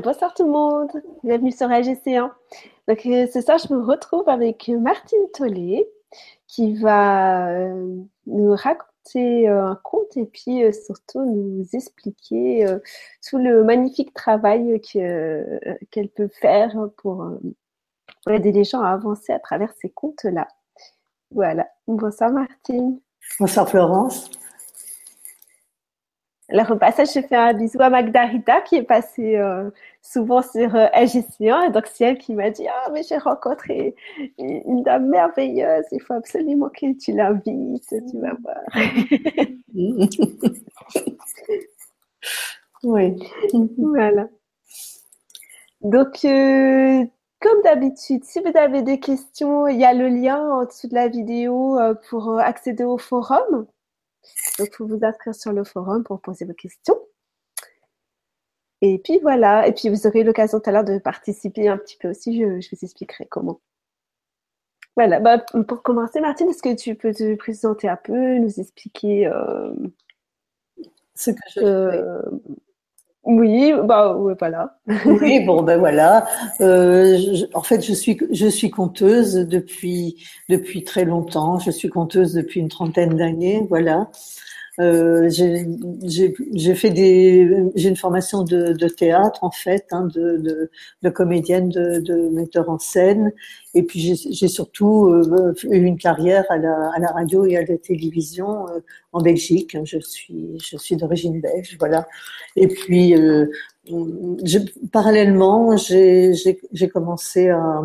Bonsoir tout le monde, bienvenue sur AGC1. Donc euh, ce soir, je me retrouve avec Martine Tollet qui va euh, nous raconter euh, un conte et puis surtout nous expliquer tout le magnifique travail qu'elle peut faire pour, aider les gens à avancer à travers ces contes-là. Voilà. Bonsoir Martine. Bonsoir Florence. Alors au passage, je fais un bisou à Magda Rita qui est passée euh, souvent sur euh, Et donc c'est elle qui m'a dit Ah, mais j'ai rencontré une, dame merveilleuse, il faut absolument que tu l'invites, tu vas voir. oui. voilà. Donc, euh, comme d'habitude, si vous avez des questions, il y a le lien en dessous de la vidéo euh, pour accéder au forum. Donc, il faut vous inscrire sur le forum pour poser vos questions. Et puis voilà, et puis vous aurez l'occasion tout à l'heure de participer un petit peu aussi, je, vous expliquerai comment. Voilà, bah, pour commencer, Martine, est-ce que tu peux te présenter un peu, nous expliquer euh, ce que je euh, oui, bah voilà. oui, bon ben voilà. Euh, en fait, je suis je suis conteuse depuis depuis très longtemps. Je suis conteuse depuis une trentaine d'années, voilà. Euh, j'ai fait des, j'ai une formation de, de, théâtre en fait, hein, de, de, de, comédienne, de, de, metteur en scène, et puis j'ai surtout euh, eu une carrière à la, à la, radio et à la télévision euh, en Belgique. Je suis, je suis d'origine belge, voilà. Et puis euh, je, parallèlement, j'ai commencé à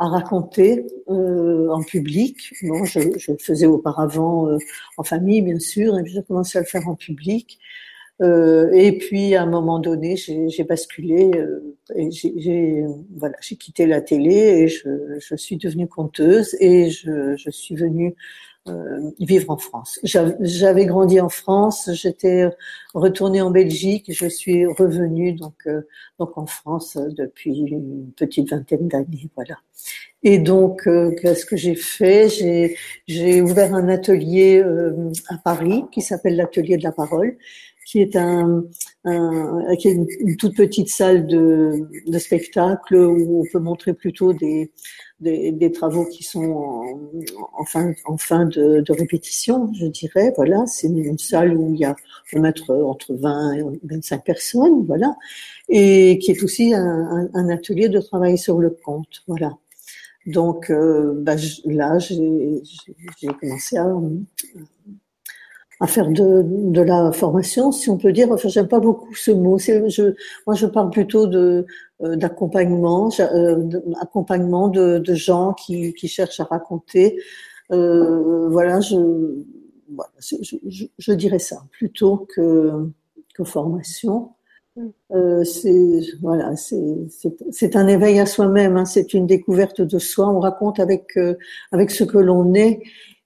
à raconter euh, en public. Bon, je, je, le faisais auparavant euh, en famille, bien sûr, et puis j'ai commencé à le faire en public. Euh, et puis à un moment donné, j'ai basculé euh, et j'ai voilà, j'ai quitté la télé et je, je suis devenue conteuse et je, je suis venue vivre en France. J'avais grandi en France, j'étais retournée en Belgique, je suis revenue donc euh, donc en France depuis une petite vingtaine d'années, voilà. Et donc euh, qu'est-ce que j'ai fait? J'ai j'ai ouvert un atelier à Paris qui s'appelle l'atelier de la parole qui est un, un qui est une, toute petite salle de, de spectacle où on peut montrer plutôt des, des, des travaux qui sont en, fin, en fin de, de, répétition, je dirais. Voilà, c'est une, salle où il y a on mettre entre 20 et 25 personnes, voilà, et qui est aussi un, un, atelier de travail sur le compte, voilà. Donc euh, bah, là, j'ai commencé à, à faire de, de, la formation, si on peut dire. Enfin, j'aime pas beaucoup ce mot. Je, moi, je parle plutôt de euh, d'accompagnement, euh, accompagnement de, de, gens qui, qui, cherchent à raconter. Euh, voilà, je, voilà je, je, je, dirais ça plutôt que, que formation. Mm. Euh, c'est voilà, c'est un éveil à soi-même. Hein, c'est une découverte de soi. On raconte avec euh, avec ce que l'on est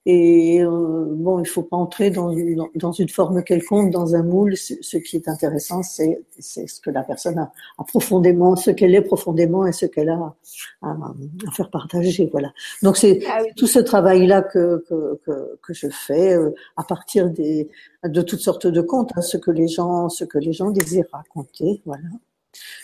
et euh, bon, il faut pas entrer dans, une forme quelconque, dans un moule. Ce qui est intéressant, c'est ce que la personne a, a profondément, ce qu'elle est profondément et ce qu'elle a à, à, faire partager. Voilà. Donc c'est ah tout ce travail-là que, que, que, que, je fais euh, à partir des, de toutes sortes de contes, hein, ce que les gens, ce que les gens désirent raconter. Voilà.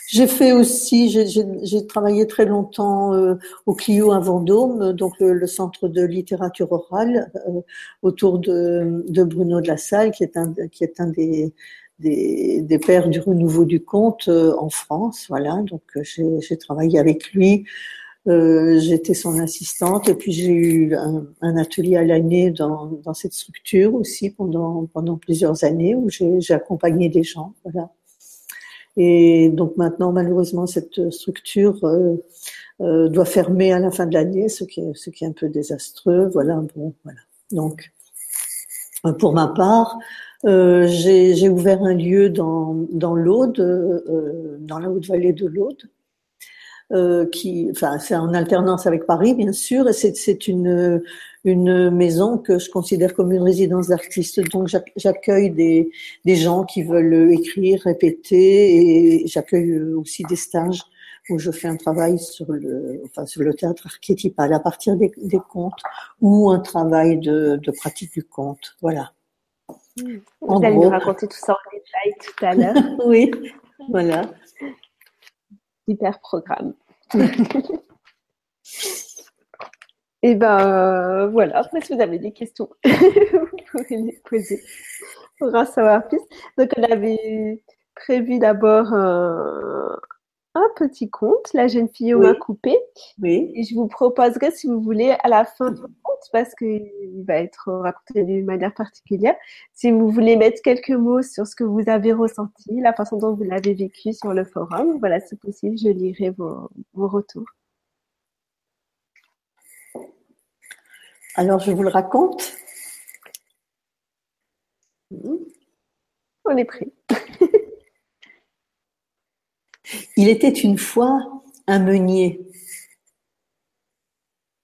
J'ai fait aussi, j'ai travaillé très longtemps euh, au Clio à Vendôme, donc le, centre de littérature orale euh, autour de, de, Bruno de la Salle, qui est un, qui est un des, des, des pères du renouveau du conte euh, en France. Voilà, donc j'ai travaillé avec lui. J'étais son assistante et puis j'ai eu un, un, atelier à l'année dans, dans cette structure aussi pendant pendant plusieurs années où j'ai accompagné des gens. Voilà. Et donc maintenant, malheureusement, cette structure euh, euh, doit fermer à la fin de l'année, ce qui est, ce qui est un peu désastreux. Voilà, bon, voilà. Donc, euh, pour ma part, euh, j'ai ouvert un lieu dans, dans l'Aude, euh, dans la haute vallée de l'Aude, euh, qui, enfin, c'est en alternance avec Paris, bien sûr, et c'est une une maison que je considère comme une résidence d'artistes. Donc j'accueille des, des gens qui veulent écrire, répéter, et j'accueille aussi des stages où je fais un travail sur le, enfin, sur le théâtre archétypal à partir des, des contes ou un travail de, de pratique du conte. Voilà. Vous allez nous raconter tout ça en détail tout à l'heure. oui, voilà. Super programme. Et ben voilà, après si vous avez des questions, vous pouvez les poser. On va savoir. Donc on avait prévu d'abord un, un petit conte, La jeune fille au Oui. mains coupées. Oui. Et je vous proposerai, si vous voulez, à la fin du conte, parce qu'il va être raconté d'une manière particulière, si vous voulez mettre quelques mots sur ce que vous avez ressenti, la façon dont vous l'avez vécu sur le forum, voilà, c'est possible, je lirai vos, vos retours. Alors, je vous le raconte. On est prêt. Il était une fois un meunier.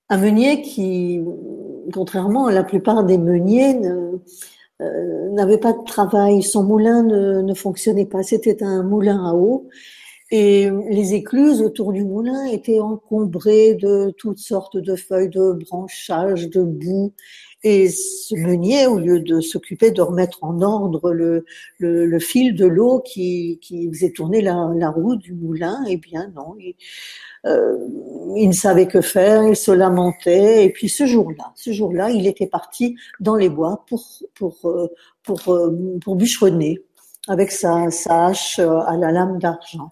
Un meunier qui, contrairement à la plupart des meuniers, euh, n'avait pas de travail. Son moulin ne, ne fonctionnait pas. C'était un moulin à eau. Et les écluses autour du moulin étaient encombrées de toutes sortes de feuilles, de branchages, de boue. Et meunier, au lieu de s'occuper de remettre en ordre le, le, fil de l'eau qui, qui faisait tourner la, la roue du moulin, eh bien non, il, euh, il ne savait que faire, il se lamentait. Et puis ce jour-là, ce jour-là, il était parti dans les bois pour pour euh, pour euh, pour bûcheronner avec sa, sa hache à la lame d'argent.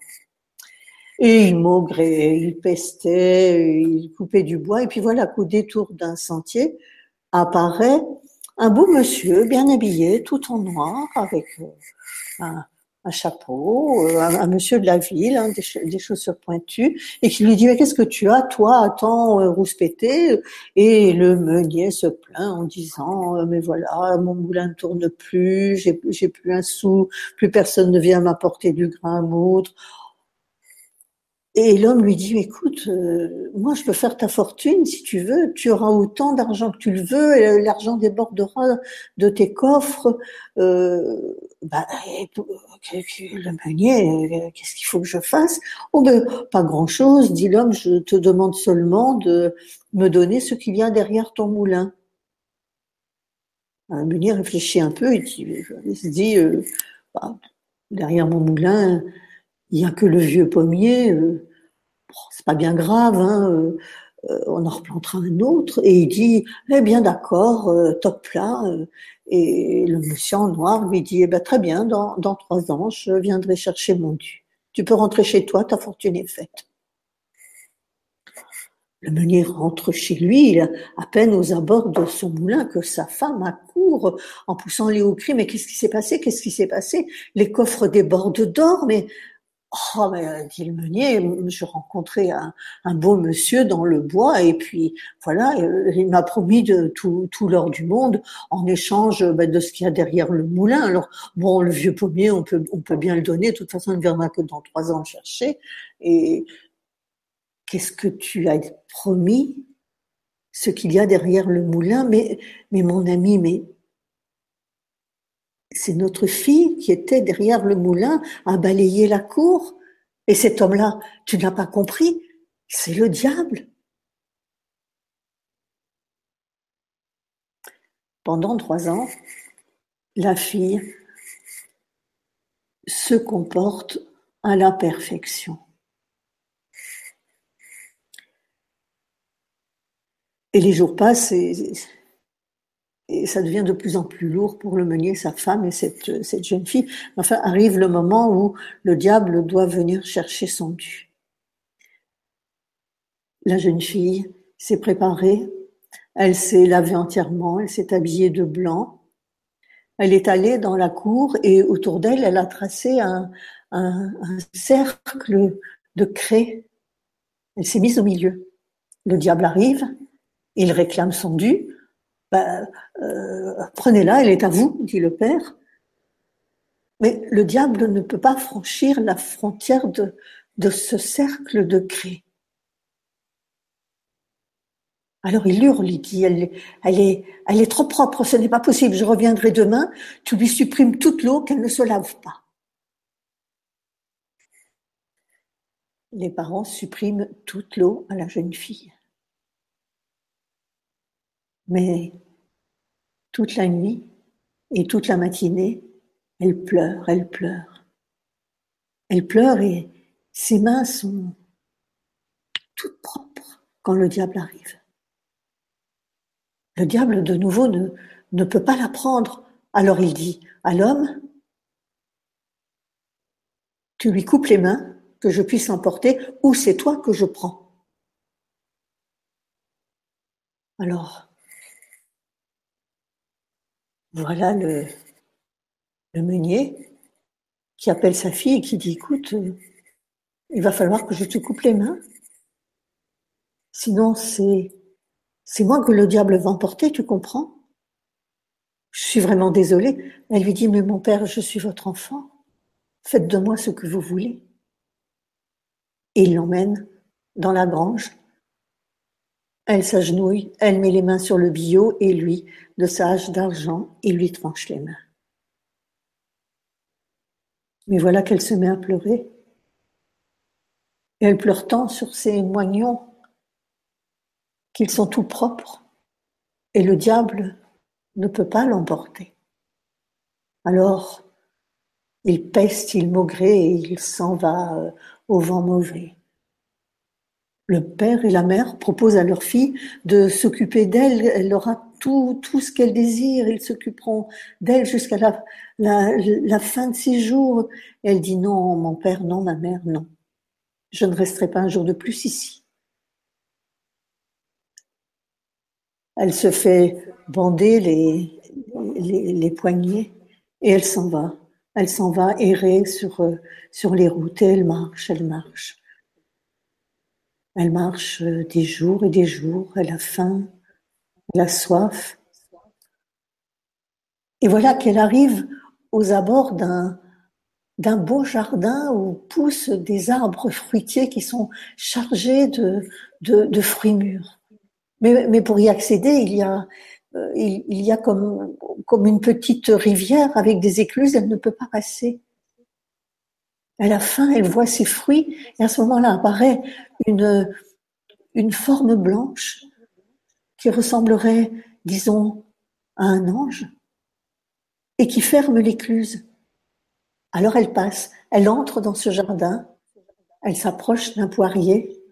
Et il maugrait, il pestait, il coupait du bois. Et puis voilà qu'au détour d'un sentier apparaît un beau monsieur bien habillé, tout en noir, avec euh, un, chapeau, euh, un, monsieur de la ville, hein, des, cha- des chaussures pointues, et qui lui dit mais qu'est-ce que tu as toi à tant euh, rouspéter Et le meunier se plaint en disant euh, mais voilà mon moulin ne tourne plus, j'ai j'ai plus un sou, plus personne ne vient m'apporter du grain à moudre. Et l'homme lui dit, écoute, euh, moi je peux faire ta fortune si tu veux, tu auras autant d'argent que tu le veux, et l'argent débordera de tes coffres. Euh, bah, euh, le meunier, euh, qu'est-ce qu'il faut que je fasse? Oh ben, pas grand-chose, dit l'homme, je te demande seulement de me donner ce y a derrière ton moulin. Le meunier réfléchit un peu, il, se dit, euh, bah, derrière mon moulin, il n'y a que le vieux pommier. euh, bon, c'est pas bien grave, hein, euh, euh, on en replantera un autre. Et il dit, eh bien d'accord, euh, top là. euh, et le monsieur en noir lui dit, eh ben très bien, dans, dans trois ans, je viendrai chercher mon dû. Tu peux rentrer chez toi, ta fortune est faite. Le meunier rentre chez lui, il a à peine aux abords de son moulin que sa femme accourt en poussant les hauts cris. Mais qu'est-ce qui s'est passé? Qu'est-ce qui s'est passé? Les coffres débordent d'or, mais Oh, mais, euh, dit le meunier, je rencontrais un, beau monsieur dans le bois et puis voilà, euh, il m'a promis de tout, l'or du monde en échange euh, ben, de ce qu'il y a derrière le moulin. Alors bon, le vieux pommier, on peut, on peut bien le donner. De toute façon, il ne viendra que dans trois ans le chercher. Et qu'est-ce que tu as promis? Ce qu'il y a derrière le moulin, mais, mais mon ami, mais c'est notre fille qui était derrière le moulin à balayer la cour. Et cet homme-là, tu n'as pas compris, c'est le diable. Pendant trois ans, la fille se comporte à la perfection. Et les jours passent et, et ça devient de plus en plus lourd pour le meunier, sa femme et cette, cette jeune fille. Enfin, arrive le moment où le diable doit venir chercher son dû. La jeune fille s'est préparée, elle s'est lavée entièrement, elle s'est habillée de blanc, elle est allée dans la cour et autour d'elle, elle a tracé un, un, un cercle de craie. Elle s'est mise au milieu. Le diable arrive, il réclame son dû. Ben, prenez-la, elle est à vous, dit le père. Mais le diable ne peut pas franchir la frontière de, ce cercle de craie. Alors il hurle, il dit, elle, est, elle est trop propre, ce n'est pas possible, je reviendrai demain, tu lui supprimes toute l'eau, qu'elle ne se lave pas. Les parents suppriment toute l'eau à la jeune fille. Mais toute la nuit et toute la matinée, elle pleure, elle pleure. Elle pleure et ses mains sont toutes propres quand le diable arrive. Le diable, de nouveau, ne, peut pas la prendre. Alors il dit à l'homme, tu lui coupes les mains, que je puisse emporter, ou c'est toi que je prends. Alors, voilà le, meunier qui appelle sa fille et qui dit, écoute, il va falloir que je te coupe les mains. Sinon, c'est, c'est moi que le diable va emporter, tu comprends? Je suis vraiment désolée. Elle lui dit, mais mon père, je suis votre enfant. Faites de moi ce que vous voulez. Et il l'emmène dans la grange. Elle s'agenouille, elle met les mains sur le billot et lui, de sa hache d'argent, il lui tranche les mains. Mais voilà qu'elle se met à pleurer. Et elle pleure tant sur ses moignons qu'ils sont tout propres. Et le diable ne peut pas l'emporter. Alors, il peste, il maugrait et il s'en va euh, au vent mauvais. Le père et la mère proposent à leur fille de s'occuper d'elle. Elle aura tout, ce qu'elle désire. Ils s'occuperont d'elle jusqu'à la, fin de ses jours. Elle dit non, mon père, non, ma mère, non. Je ne resterai pas un jour de plus ici. Elle se fait bander les, poignets et elle s'en va. Elle s'en va errer sur, euh, sur les routes et elle marche, elle marche. Elle marche euh, des jours et des jours, elle a faim, elle a soif. Et voilà qu'elle arrive aux abords d'un, beau jardin où poussent des arbres fruitiers qui sont chargés de, fruits mûrs. Mais, pour y accéder, il y a euh, il, y a comme, comme une petite rivière avec des écluses, elle ne peut pas passer. Elle a faim, elle voit ses fruits, et à ce moment-là apparaît une, une forme blanche qui ressemblerait, disons, à un ange, et qui ferme l'écluse. Alors elle passe, elle entre dans ce jardin, elle s'approche d'un poirier.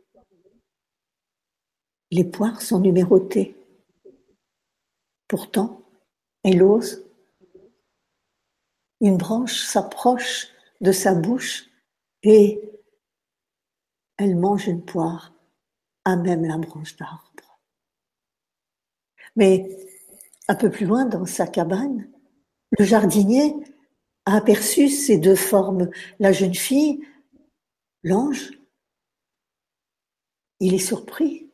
Les poires sont numérotées. Pourtant, elle ose. Une branche s'approche de sa bouche et elle mange une poire à même la branche d'arbre. Mais un peu plus loin dans sa cabane, le jardinier a aperçu ces deux formes. La jeune fille, l'ange, il est surpris.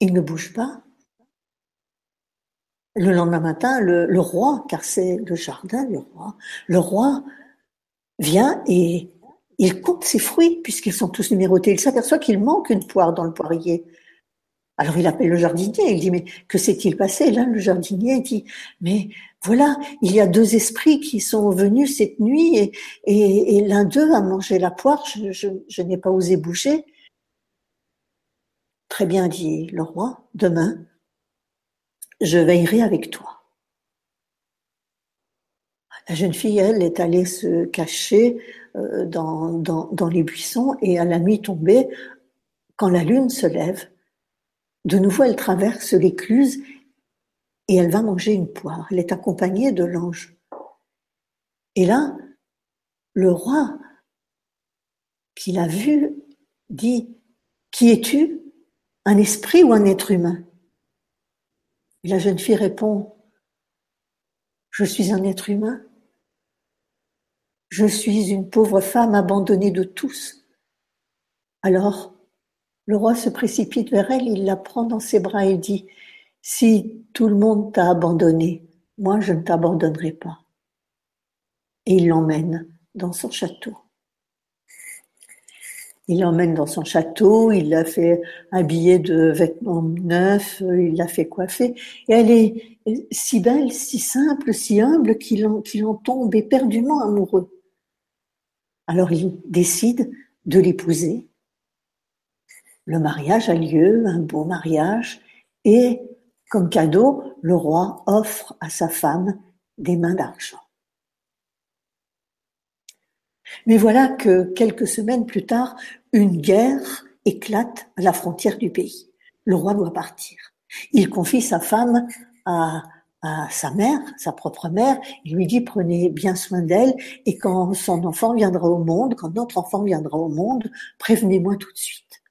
Il ne bouge pas. Le lendemain matin, le, roi, car c'est le jardin du roi, le roi vient et il compte ses fruits puisqu'ils sont tous numérotés. Il s'aperçoit qu'il manque une poire dans le poirier. Alors il appelle le jardinier, il dit mais que s'est-il passé? Là le jardinier dit mais voilà, il y a deux esprits qui sont venus cette nuit et, l'un d'eux a mangé la poire, je n'ai pas osé bouger. Très bien dit le roi, demain je veillerai avec toi. La jeune fille, elle, est allée se cacher euh, dans, les buissons et à la nuit tombée, quand la lune se lève, de nouveau elle traverse l'écluse et elle va manger une poire. Elle est accompagnée de l'ange. Et là, le roi, qui l'a vue, dit, Qui es-tu? Un esprit ou un être humain? La jeune fille répond, je suis un être humain. Je suis une pauvre femme abandonnée de tous. Alors, le roi se précipite vers elle, il la prend dans ses bras et dit, si tout le monde t'a abandonné, moi je ne t'abandonnerai pas. Et il l'emmène dans son château. Il l'emmène dans son château, il l'a fait habiller de vêtements neufs, il l'a fait coiffer. Et elle est si belle, si simple, si humble qu'il en, qu'il en tombe éperdument amoureux. Alors il décide de l'épouser. Le mariage a lieu, un beau mariage, et comme cadeau, le roi offre à sa femme des mains d'argent. Mais voilà que quelques semaines plus tard, une guerre éclate à la frontière du pays. Le roi doit partir. Il confie sa femme à, à sa mère, sa propre mère. Il lui dit prenez bien soin d'elle et quand son enfant viendra au monde, quand notre enfant viendra au monde, prévenez-moi tout de suite.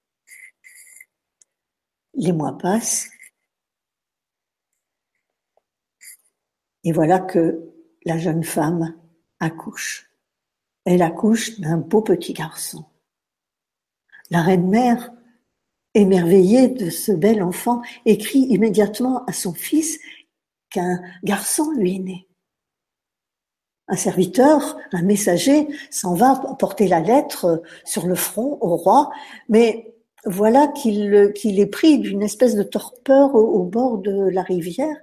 Les mois passent et voilà que la jeune femme accouche. Elle accouche d'un beau petit garçon. La reine-mère, émerveillée de ce bel enfant, écrit immédiatement à son fils qu'un garçon lui est né. Un serviteur, un messager, s'en va porter la lettre sur le front au roi, mais voilà qu'il est pris d'une espèce de torpeur au, bord de la rivière.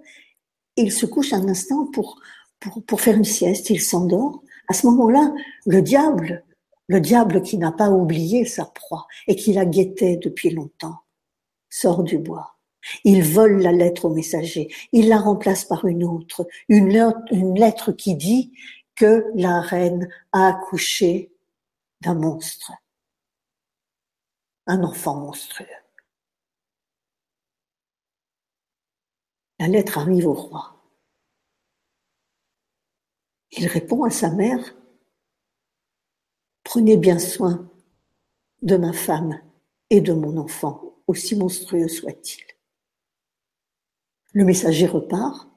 Il se couche un instant pour, pour, pour faire une sieste, il s'endort. À ce moment-là, le diable, le diable qui n'a pas oublié sa proie et qui la guettait depuis longtemps, sort du bois. Il vole la lettre au messager, il la remplace par une autre, une lettre, qui dit que la reine a accouché d'un monstre, un enfant monstrueux. La lettre arrive au roi. Il répond à sa mère, Prenez bien soin de ma femme et de mon enfant, aussi monstrueux soit-il. Le messager repart.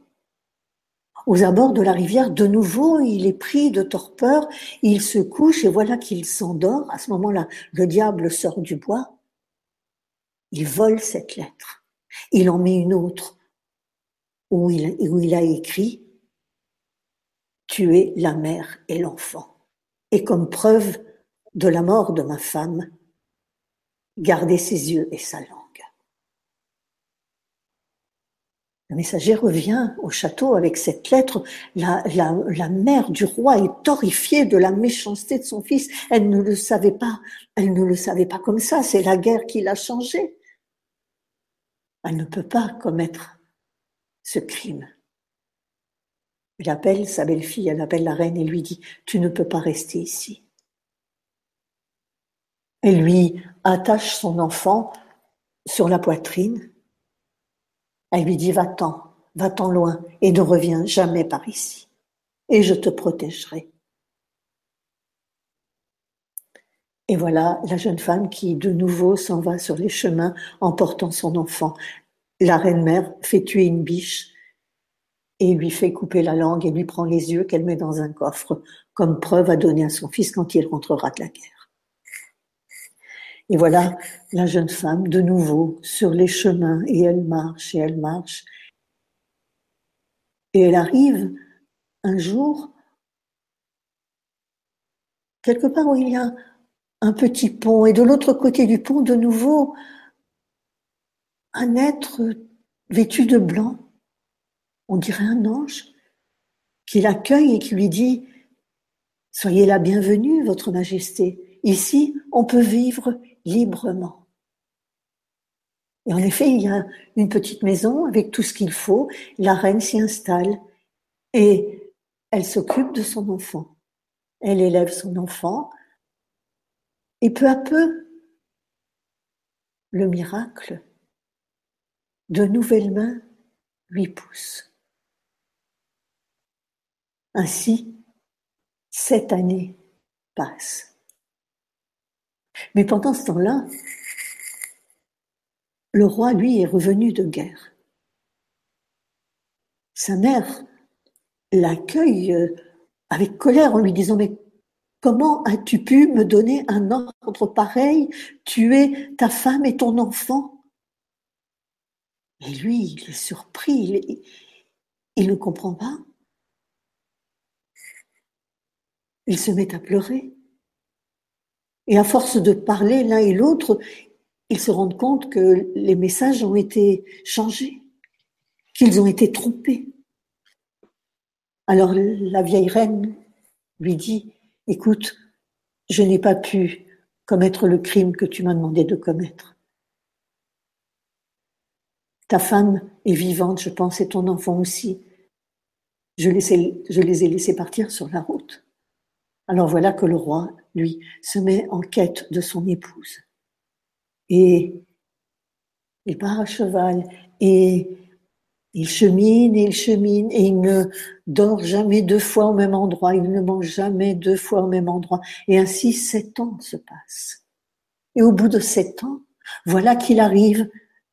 Aux abords de la rivière, de nouveau, il est pris de torpeur, il se couche et voilà qu'il s'endort. À ce moment-là, le diable sort du bois. Il vole cette lettre. Il en met une autre où il, a écrit Tuer la mère et l'enfant. Et comme preuve de la mort de ma femme, garder ses yeux et sa langue. Le messager revient au château avec cette lettre. La, mère du roi est horrifiée de la méchanceté de son fils. Elle ne le savait pas. Elle ne le savait pas comme ça. C'est la guerre qui l'a changé. Elle ne peut pas commettre ce crime. Elle appelle sa belle-fille, elle appelle la reine et lui dit, tu ne peux pas rester ici. Elle lui attache son enfant sur la poitrine elle lui dit Va-t'en, va-t'en loin et ne reviens jamais par ici, et je te protégerai. Et voilà la jeune femme qui de nouveau s'en va sur les chemins en portant son enfant. La reine-mère fait tuer une biche et lui fait couper la langue et lui prend les yeux qu'elle met dans un coffre comme preuve à donner à son fils quand il rentrera de la guerre. Et voilà la jeune femme de nouveau sur les chemins et elle marche et elle marche. Et elle arrive un jour quelque part où il y a un petit pont et de l'autre côté du pont de nouveau un être vêtu de blanc, on dirait un ange, qui l'accueille et qui lui dit Soyez la bienvenue, Votre Majesté. Ici, on peut vivre librement. Et en effet, il y a une petite maison avec tout ce qu'il faut. La reine s'y installe et elle s'occupe de son enfant. Elle élève son enfant et peu à peu, le miracle, de nouvelles mains lui poussent. Ainsi, sept années passent. Mais pendant ce temps-là, le roi, lui, est revenu de guerre. Sa mère l'accueille euh, avec colère en lui disant Mais comment as-tu pu me donner un ordre pareil, tuer ta femme et ton enfant Et lui, il est surpris, il ne comprend pas. Il se met à pleurer. Et à force de parler l'un et l'autre, ils se rendent compte que les messages ont été changés, qu'ils ont été trompés. Alors la vieille reine lui dit, écoute, je n'ai pas pu commettre le crime que tu m'as demandé de commettre. Ta femme est vivante, je pense, et ton enfant aussi. Je les ai, je les ai laissés partir sur la route. Alors voilà que le roi, lui, se met en quête de son épouse. Et il part à cheval et il chemine et il chemine et il ne dort jamais deux fois au même endroit, il ne mange jamais deux fois au même endroit. Et ainsi sept ans se passent. Et au bout de sept ans, voilà qu'il arrive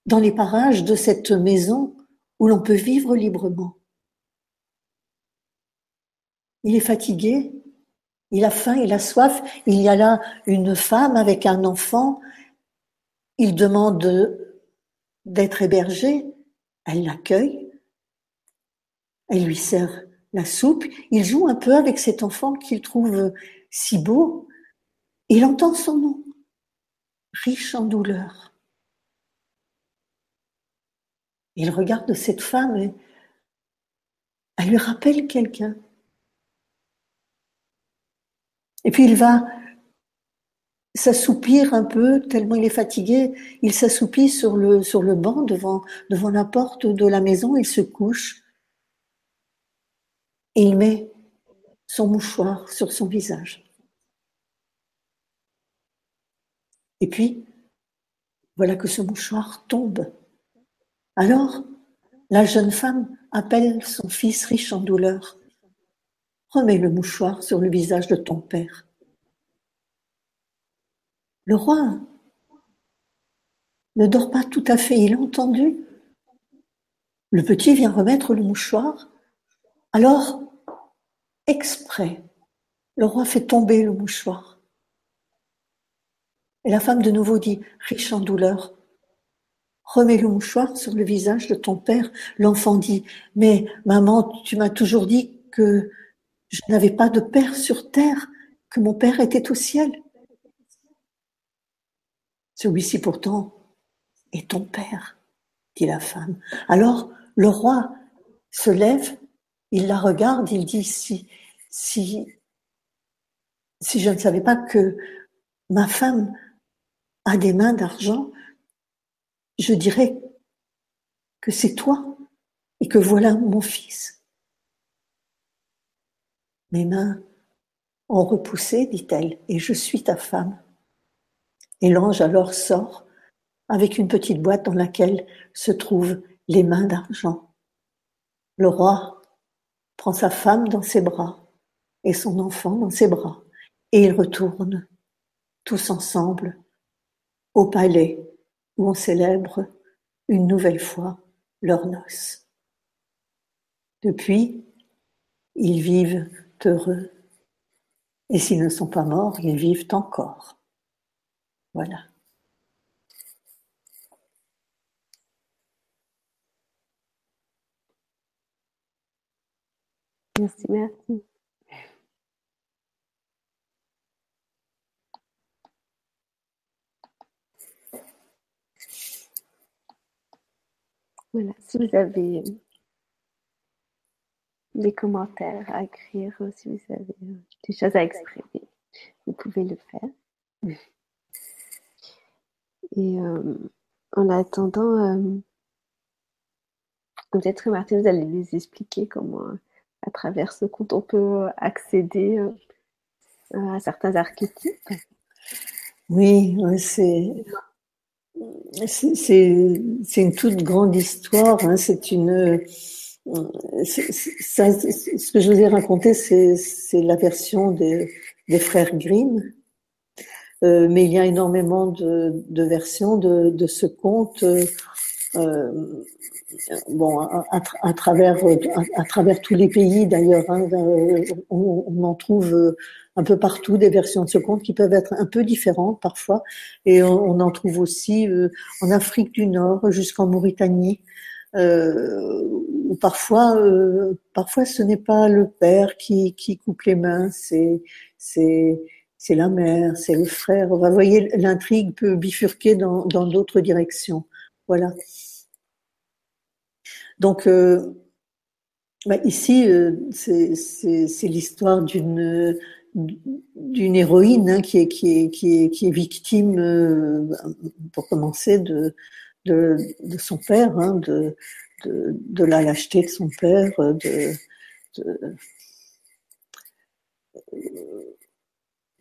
dans les parages de cette maison où l'on peut vivre librement. Il est fatigué, il a faim, il a soif, il y a là une femme avec un enfant, il demande d'être hébergé, elle l'accueille, elle lui sert la soupe, il joue un peu avec cet enfant qu'il trouve si beau, il entend son nom, riche en douleur. Il regarde cette femme et elle lui rappelle quelqu'un. Et puis il va s'assoupir un peu, tellement il est fatigué, il s'assoupit sur le, banc devant, la porte de la maison, il se couche il met son mouchoir sur son visage. Et puis, voilà que ce mouchoir tombe. Alors, la jeune femme appelle son fils riche en douleur. Remets le mouchoir sur le visage de ton père. Le roi ne dort pas tout à fait, il a entendu. Le petit vient remettre le mouchoir. Alors, exprès, le roi fait tomber le mouchoir. Et la femme de nouveau dit, riche en douleur, remets le mouchoir sur le visage de ton père. L'enfant dit, mais maman, tu m'as toujours dit que je n'avais pas de père sur terre, que mon père était au ciel. Celui-ci pourtant est ton père, dit la femme. Alors le roi se lève, il la regarde, il dit si, si, si je ne savais pas que ma femme a des mains d'argent, je dirais que c'est toi et que voilà mon fils. Mes mains ont repoussé, dit-elle, et je suis ta femme. Et l'ange alors sort avec une petite boîte dans laquelle se trouvent les mains d'argent. Le roi prend sa femme dans ses bras et son enfant dans ses bras et ils retournent tous ensemble au palais où on célèbre une nouvelle fois leurs noces. Depuis, ils vivent heureux et s'ils ne sont pas morts, ils vivent encore. Voilà. Merci, merci. Voilà, si vous avez des commentaires à écrire, si vous avez des choses à exprimer, vous pouvez le faire. Et euh, en attendant, euh, peut-être Martine, vous allez nous expliquer comment, à travers ce compte, on peut accéder euh, à certains archétypes. Oui, c'est c'est une toute grande histoire. Hein. C'est une ce que je vous ai raconté, c'est la version des, frères Grimm. Euh, mais il y a énormément de, versions de, ce conte. Euh, bon, à, travers à, travers tous les pays d'ailleurs, hein, euh, on, en trouve un peu partout des versions de ce conte qui peuvent être un peu différentes parfois, et on, en trouve aussi euh, en Afrique du Nord jusqu'en Mauritanie. Euh, où parfois, euh, parfois ce n'est pas le père qui, coupe les mains, c'est c'est c'est la mère, c'est le frère. Vous voyez, l'intrigue peut bifurquer dans d'autres directions. Voilà. Donc euh, bah ici, euh, c'est l'histoire d'une d'une héroïne hein, qui, est, qui, est, qui, est, qui est victime, pour commencer, de, de, son père, hein, de, de, la lâcheté de son père, de,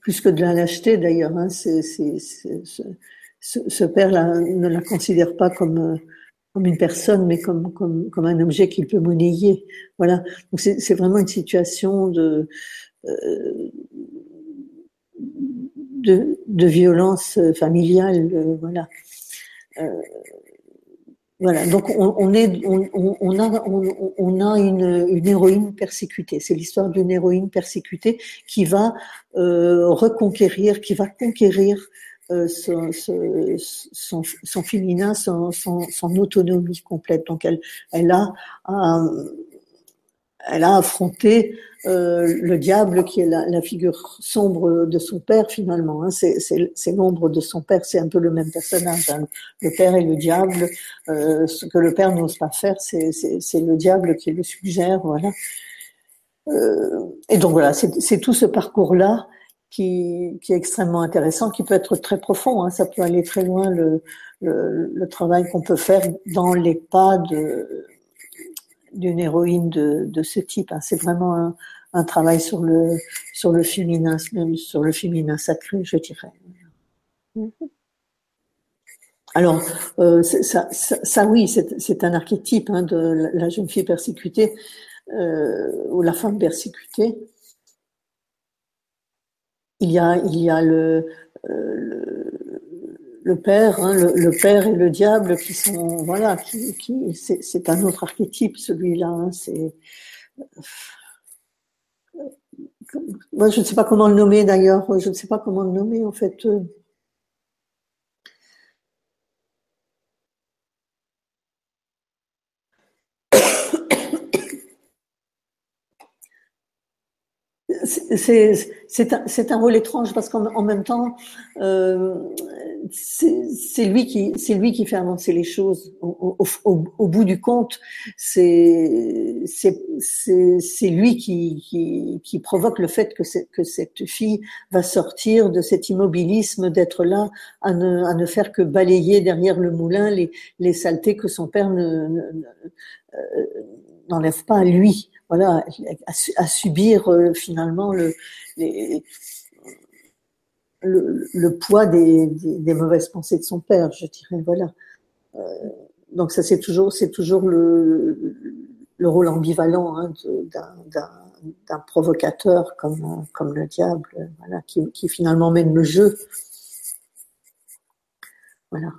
plus que de la lâcheté d'ailleurs. Hein, c'est, ce, père-là ne la considère pas comme comme une personne, mais comme comme comme un objet qu'il peut monnayer. Voilà. Donc c'est, vraiment une situation de euh, de, de, violence familiale, euh, voilà. Euh, voilà, donc on, a, une, héroïne persécutée. C'est l'histoire d'une héroïne persécutée qui va euh, reconquérir, qui va conquérir euh, son, féminin, son, autonomie complète. Donc elle, elle a affronté euh, le diable qui est la, la, figure sombre de son père finalement. Hein. C'est l'ombre de son père, c'est un peu le même personnage. Hein. Le père et le diable. Euh, ce que le père n'ose pas faire, c'est le diable qui le suggère. Voilà. Euh, et donc voilà, c'est tout ce parcours-là qui, qui, est extrêmement intéressant, qui peut être très profond. Hein. Ça peut aller très loin le, le, le travail qu'on peut faire dans les pas de d'une héroïne de, de, ce type. Hein. C'est vraiment un, un, travail sur le sur le féminin, même sur le féminin sacré, je dirais. Mm-hmm. Alors, euh, ça, ça, ça, oui, c'est un archétype hein, de la jeune fille persécutée euh, ou la femme persécutée. Il y a, il y a le, euh, le le père, hein, le, père et le diable qui sont, voilà, qui, c'est un autre archétype celui-là. Hein, c'est, moi je ne sais pas comment le nommer d'ailleurs. Je ne sais pas comment le nommer en fait. c'est un, un, rôle étrange parce qu'en même temps, euh, c'est lui qui c'est lui qui fait avancer les choses. Au, au, au bout du compte, c'est c'est lui qui, qui, qui provoque le fait que que cette fille va sortir de cet immobilisme d'être là à ne, à ne faire que balayer derrière le moulin les, les saletés que son père ne, euh, n'enlève pas à lui voilà, à, subir euh, finalement le, le, poids des, mauvaises pensées de son père, je dirais. Voilà. Euh, donc ça, c'est toujours, c'est toujours le, le rôle ambivalent hein, d'un provocateur comme, comme le diable, voilà, qui, finalement mène le jeu. Voilà.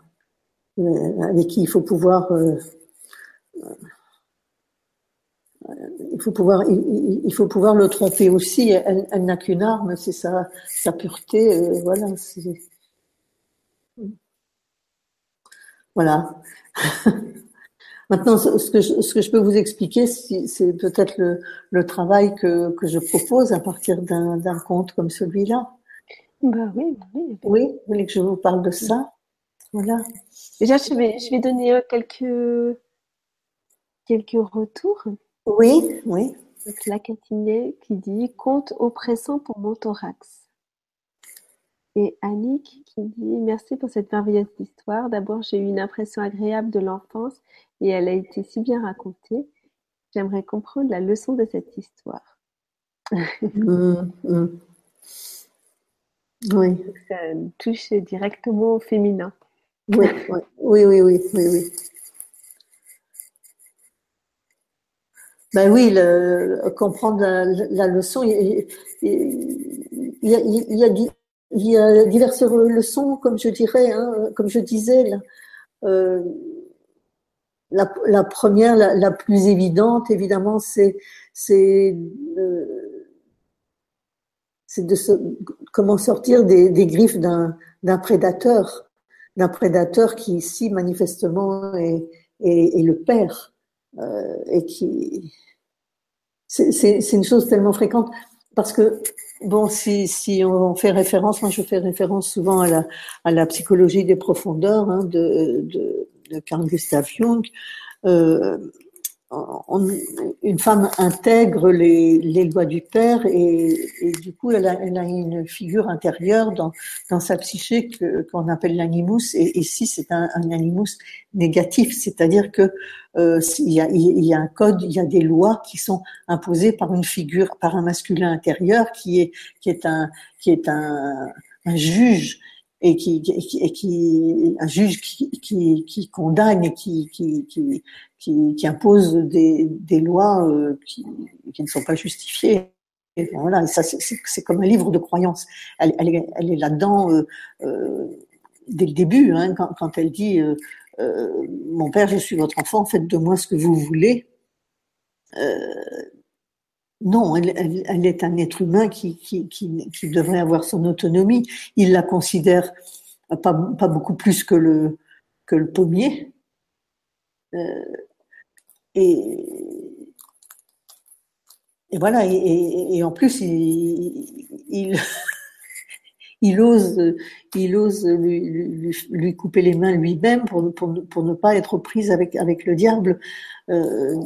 Euh, avec qui il faut pouvoir il faut pouvoir, il, faut pouvoir le tromper aussi. Elle, n'a qu'une arme, c'est sa, sa pureté. Euh, voilà. Voilà. Maintenant, ce que, je, ce que je peux vous expliquer, c'est peut-être le, le, travail que, que je propose à partir d'un conte comme celui-là. Bah oui, bah oui. Oui, vous voulez que je vous parle de ça? Voilà. Déjà, je vais, je vais donner euh, quelques, quelques retours. Oui, oui. Donc, la Catinet qui dit Compte oppressant pour mon thorax. Et Annick qui dit Merci pour cette merveilleuse histoire. D'abord, j'ai eu une impression agréable de l'enfance et elle a été si bien racontée. J'aimerais comprendre la leçon de cette histoire. Mmh, mmh. Oui. Ça touche directement au féminin. Oui, oui, oui, oui, oui, oui. Ben oui, le, comprendre la, leçon, il, y a, diverses leçons, comme je dirais, hein, comme je disais. Euh, la, première, la, plus évidente, évidemment, c'est euh, de comment sortir des, griffes d'un prédateur, d'un prédateur qui ici manifestement est, est, est le père euh, et qui c'est une chose tellement fréquente parce que bon, si, si on fait référence, moi je fais référence souvent à la, à la psychologie des profondeurs hein, de, de, de, Carl Gustav Jung. Euh, une femme intègre les, lois du père et, du coup elle a, une figure intérieure dans, sa psyché qu'on appelle l'animus. Et ici c'est un, animus négatif, c'est-à-dire que euh, il, y a, un code, il y a des lois qui sont imposées par une figure, par un masculin intérieur qui est qui est un qui est un juge et qui, et qui un juge qui, qui, qui condamne et qui, qui, qui, qui, impose des, des lois euh, qui, qui ne sont pas justifiées. Et voilà, ça c'est comme un livre de croyance. Elle, elle est, elle est là-dedans euh, euh, dès le début, hein, quand, elle dit mon père, je suis votre enfant, faites de moi ce que vous voulez. Non, elle, est un être humain qui, devrait avoir son autonomie. Il la considère pas, beaucoup plus que le, pommier. Euh, et, voilà, et, en plus, il, ose, lui, couper les mains lui-même pour, ne pas être prise avec, avec le diable. Euh,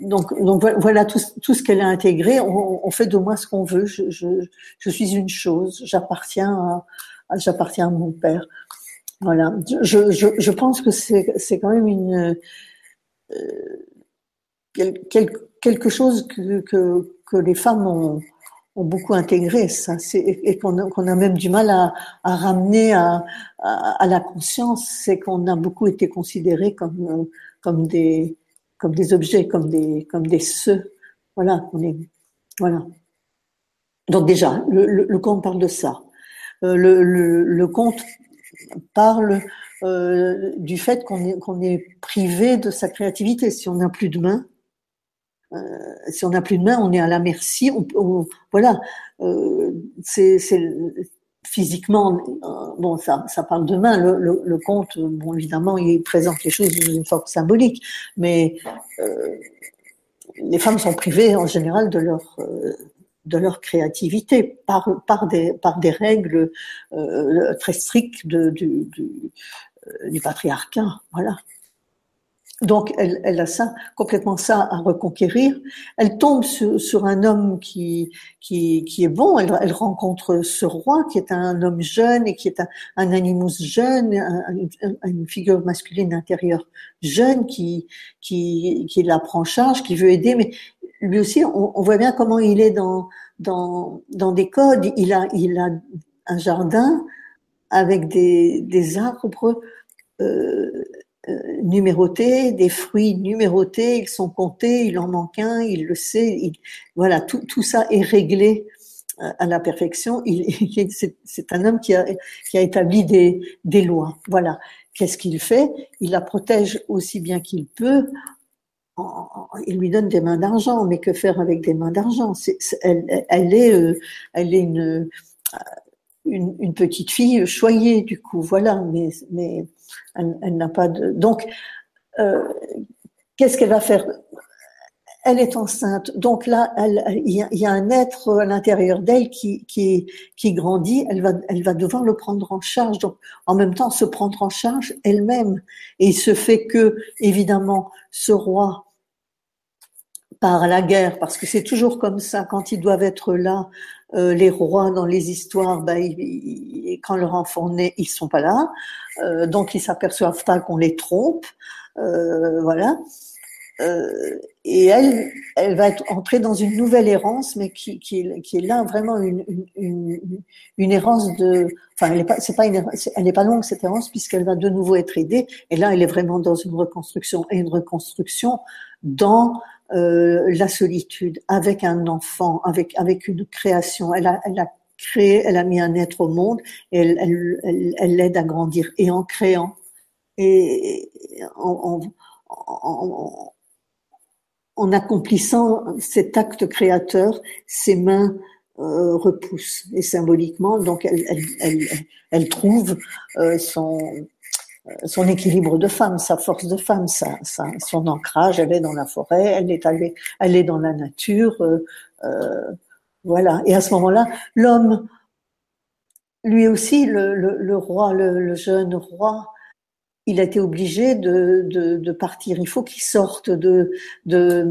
donc, donc voilà tout, ce qu'elle a intégré. On, fait de moi ce qu'on veut. Je, suis une chose. J'appartiens à, j'appartiens à mon père. Voilà. Je, je, je pense que c'est, c'est quand même une euh, quelque chose que, que, que les femmes ont, ont beaucoup intégré ça, et qu'on a, qu'on a même du mal à, à ramener à, à, à, la conscience, c'est qu'on a beaucoup été considérés comme comme des comme des objets, comme des, comme des ceux. Voilà, on est, voilà. Donc déjà, le, conte parle de ça. Euh, le, conte parle euh, du fait qu'on est, qu'on est privé de sa créativité. Si on n'a plus de main, euh, si on n'a plus de main, on est à la merci. Voilà, euh, c'est physiquement, euh, bon, ça, parle de main. Le, le, le, conte, bon, évidemment, il présente les choses d'une une forme symbolique, mais euh, les femmes sont privées en général de leur euh, de leur créativité par par des par des règles très strictes du, du, du patriarcat. Voilà. Donc, elle, elle, a ça, complètement ça à reconquérir. Elle tombe sur, sur un homme qui, qui, qui est bon. Elle, elle, rencontre ce roi qui est un homme jeune et qui est un, un animus jeune, une figure masculine intérieure jeune qui, qui, qui la prend en charge, qui veut aider. Mais lui aussi, on, on voit bien comment il est dans, dans, dans des codes. Il a, il a un jardin avec des, des arbres. Euh, numérotés, des fruits numérotés, ils sont comptés, il en manque un, il le sait. Il, voilà, tout, tout ça est réglé euh, à la perfection. Il, c'est un homme qui a, qui a établi des, des lois. Voilà. Qu'est-ce qu'il fait? Il la protège aussi bien qu'il peut. il lui donne des mains d'argent, mais que faire avec des mains d'argent? Elle, elle, est, euh, elle est une, une, une, petite fille choyée du coup. Voilà, mais, mais elle, n'a pas de. Donc, euh, qu'est-ce qu'elle va faire? Elle est enceinte. Donc là, il y, a un être à l'intérieur d'elle qui, qui, grandit. Elle va, elle va devoir le prendre en charge. Donc, en même temps, se prendre en charge elle-même. Et il se fait que, évidemment, ce roi part à la guerre, parce que c'est toujours comme ça, quand ils doivent être là, euh, les rois dans les histoires, ben, ils, quand leur enfant naît, ils sont pas là, euh, donc ils s'aperçoivent pas qu'on les trompe, euh, voilà. Euh, et elle, elle va entrée dans une nouvelle errance, mais qui, qui, est, là vraiment une, une, une, errance de, enfin, elle n'est pas, pas elle pas longue cette errance puisqu'elle va de nouveau être aidée. Et là, elle est vraiment dans une reconstruction et une reconstruction dans euh, la solitude, avec un enfant, avec avec une création. Elle a, elle a créé, elle a mis un être au monde, et elle, elle, elle, l'aide à grandir. Et en créant, et en, accomplissant cet acte créateur, ses mains euh, repoussent et symboliquement, donc elle, trouve euh, son euh, son équilibre de femme, sa force de femme, son ancrage. Elle est dans la forêt, elle est dans la nature. Voilà. Et à ce moment-là, l'homme, lui aussi, le, roi, le, jeune roi, il a été obligé de, de, de partir. Il faut qu'il sorte de, de,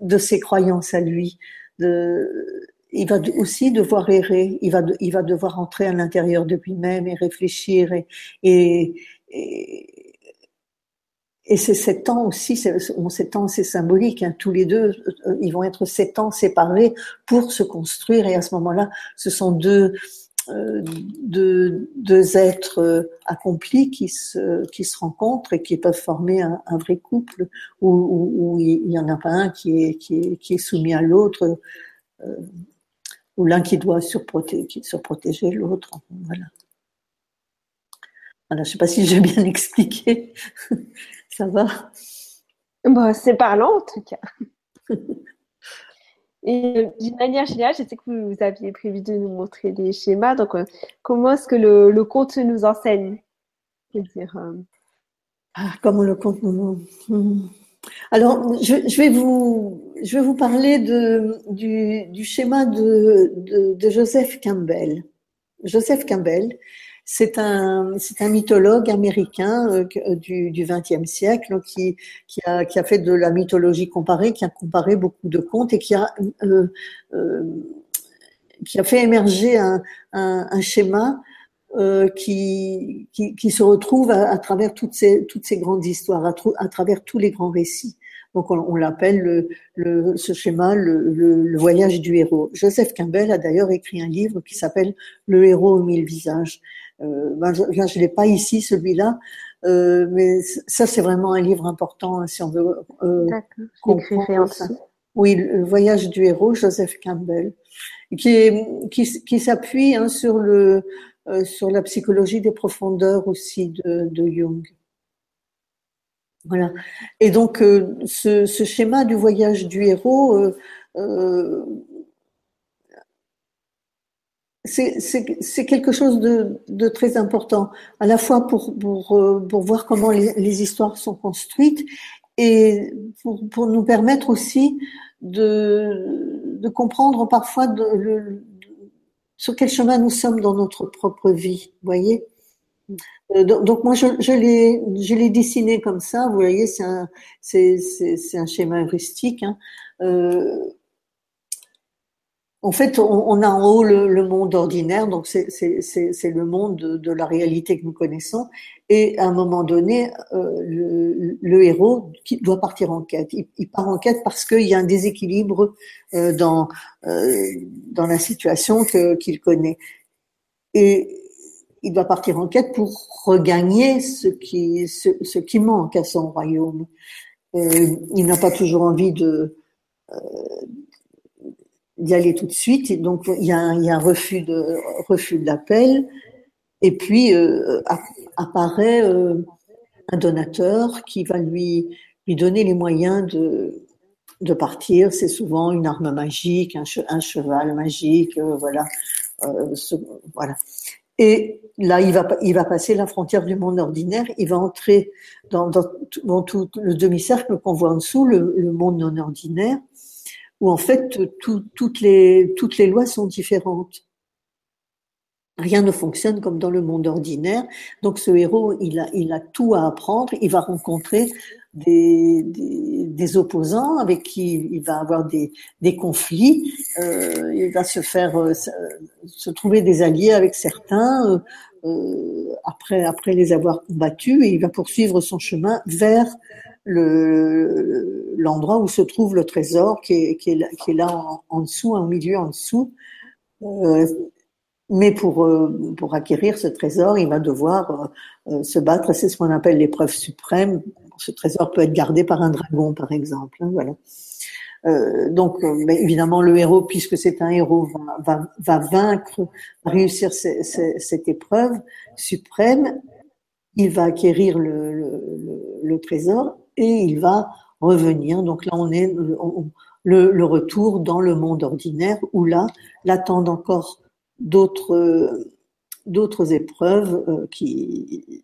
de ses croyances à lui. De, il va aussi devoir errer. Il va, il va devoir entrer à l'intérieur de lui-même et réfléchir. Et, et, et, et c'est sept ans aussi, sept ans c'est symbolique, hein. tous les deux, euh, ils vont être sept ans séparés pour se construire et à ce moment-là, ce sont deux, euh, deux, deux, êtres euh, accomplis qui se, qui se rencontrent et qui peuvent former un, un vrai couple où, où, où, il n'y en a pas un qui est, qui est, qui est soumis à l'autre, euh, ou l'un qui doit surprotéger, qui surprotéger l'autre. Voilà. Voilà, je ne sais pas si j'ai bien expliqué. Ça va? Bon, C'est parlant en tout cas. Et euh, d'une manière générale, je sais que vous, aviez prévu de nous montrer des schémas. Donc, euh, comment est-ce que le, conte nous enseigne? Euh... ah, Comment le conte nous. Hmm. Alors, je, vais vous, je vais vous parler de, du, schéma de, de, Joseph Campbell. Joseph Campbell, c'est un, c'est un mythologue américain euh, euh du XXe siècle qui, qui, a, qui a fait de la mythologie comparée, qui a comparé beaucoup de contes et qui a, euh, euh, qui a fait émerger un, un, un schéma euh, qui, qui, qui, se retrouve à, à, travers toutes ces, toutes ces grandes histoires, à, à travers tous les grands récits. Donc on, on l'appelle le, le, ce schéma le, le, voyage du héros. Joseph Campbell a d'ailleurs écrit un livre qui s'appelle Le héros aux mille visages. Euh, ben, je ne l'ai pas ici, celui-là, euh, mais ça, c'est vraiment un livre important hein, si on veut euh, comprendre ça. Oui, le voyage du héros, Joseph Campbell, qui, qui, qui s'appuie hein, sur, le, euh, sur la psychologie des profondeurs aussi de, de Jung. Voilà. Et donc, euh, ce, ce, schéma du voyage du héros, euh c'est quelque chose de, de, très important, à la fois pour, pour, euh, pour voir comment les, histoires sont construites et pour, pour nous permettre aussi de, de comprendre parfois de, le, sur quel chemin nous sommes dans notre propre vie, voyez euh, donc moi je, je l'ai dessiné comme ça, vous voyez c'est un c'est c'est un schéma heuristique. Hein. Euh, en fait, on, a en haut le, monde ordinaire, donc c'est le monde de, la réalité que nous connaissons. Et à un moment donné, euh, le, héros doit partir en quête. Il, part en quête parce qu'il y a un déséquilibre euh, dans euh, dans la situation qu'il connaît. Et il doit partir en quête pour regagner ce qui ce qui manque à son royaume. il n'a pas toujours envie de d'y aller tout de suite. Et donc il y a un, refus de refus d'appel. Et puis euh, apparaît euh, un donateur qui va lui lui donner les moyens de de partir. C'est souvent une arme magique, un, cheval magique, euh, voilà, voilà. Et là, il va, il va passer la frontière du monde ordinaire, il va entrer dans, tout le demi-cercle qu'on voit en dessous, le, monde non ordinaire, où en fait tout, toutes, les, toutes les lois sont différentes. Rien ne fonctionne comme dans le monde ordinaire. Donc ce héros, il a, il a tout à apprendre. Il va rencontrer des, des, des opposants avec qui il va avoir des, des conflits. Euh, il va se faire euh, se trouver des alliés avec certains euh, euh, après après les avoir combattus et il va poursuivre son chemin vers le l'endroit où se trouve le trésor qui est, qui est, qui est là en, dessous, en milieu en dessous. Euh, mais pour, euh, pour acquérir ce trésor, il va devoir euh, euh, se battre. C'est ce qu'on appelle l'épreuve suprême. Ce trésor peut être gardé par un dragon, par exemple. Hein, voilà. Euh, donc, mais évidemment, le héros, puisque c'est un héros, va, va, va vaincre, va réussir cette épreuve suprême. Il va acquérir le, le, le trésor et il va revenir. Donc là, on est le, le, retour dans le monde ordinaire où là, l'attendent encore d'autres d'autres épreuves euh, qui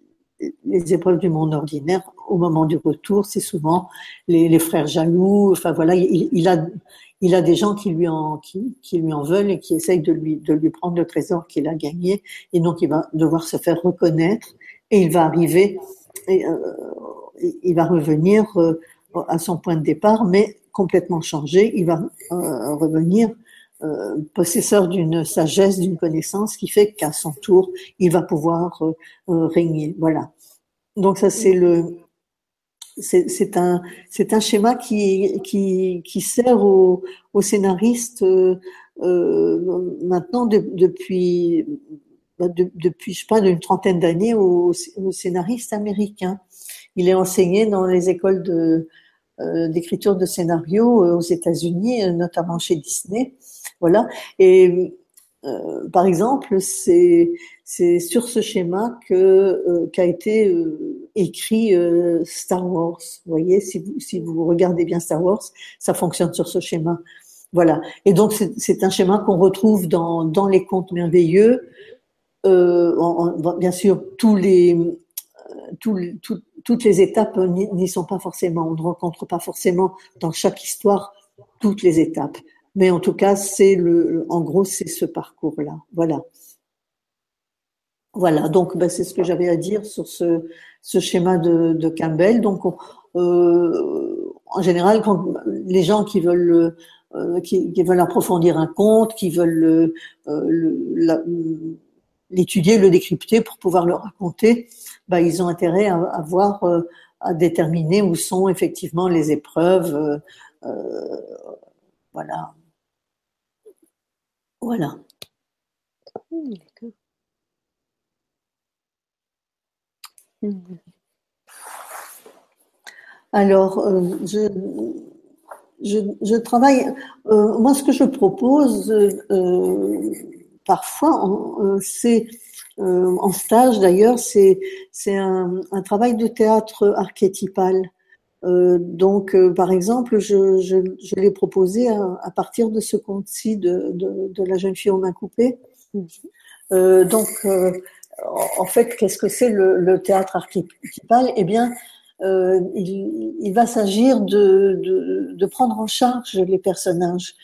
les épreuves du monde ordinaire au moment du retour, c'est souvent les, frères jaloux. Enfin voilà, il, il, a il a des gens qui lui en qui, qui lui en veulent et qui essayent de lui de lui prendre le trésor qu'il a gagné et donc il va devoir se faire reconnaître et il va arriver il va revenir à son point de départ, mais complètement changé. Il va revenir possesseur d'une sagesse, d'une connaissance qui fait qu'à son tour, il va pouvoir régner. Voilà. Donc ça, c'est le, c'est un, c'est un schéma qui, qui, sert aux, aux scénaristes euh, euh maintenant depuis, bah, depuis, je sais pas, d'une trentaine d'années aux, aux, scénaristes américains. Il est enseigné dans les écoles euh, d'écriture de scénarios euh, aux États-Unis, notamment chez Disney. Voilà. Et euh, par exemple, c'est sur ce schéma euh, qu'a été euh, écrit Star Wars. Vous voyez, si vous regardez bien Star Wars, ça fonctionne sur ce schéma. Voilà. Et donc c'est un schéma qu'on retrouve dans les contes merveilleux. Bien sûr, tous les tous, toutes les étapes n'y sont pas forcément. On ne rencontre pas forcément dans chaque histoire toutes les étapes. Mais en tout cas, c'est le, en gros, c'est ce parcours-là. Voilà. Voilà. Donc, ben, c'est ce que j'avais à dire sur ce, ce schéma de, de Campbell. Donc, euh, en général, quand les gens qui veulent euh, qui, veulent approfondir un conte, qui veulent euh, l'étudier, le décrypter pour pouvoir le raconter, ben, ils ont intérêt à, à voir, euh, à déterminer où sont effectivement les épreuves. Euh, voilà. Voilà. Mmh, mmh. Alors, euh, je, je, je, travaille. Euh, moi, ce que je propose euh, parfois, c'est en stage d'ailleurs, c'est c'est un, un, travail de théâtre archétypal. Euh, donc, euh, par exemple, je, je, je l'ai proposé à, à, partir de ce conte-ci de, de, de, la jeune fille aux mains coupées. Euh, donc, euh, en fait, qu'est-ce que c'est le, le, théâtre archétypal? Eh bien, il, il, va s'agir de, de, de, prendre en charge les personnages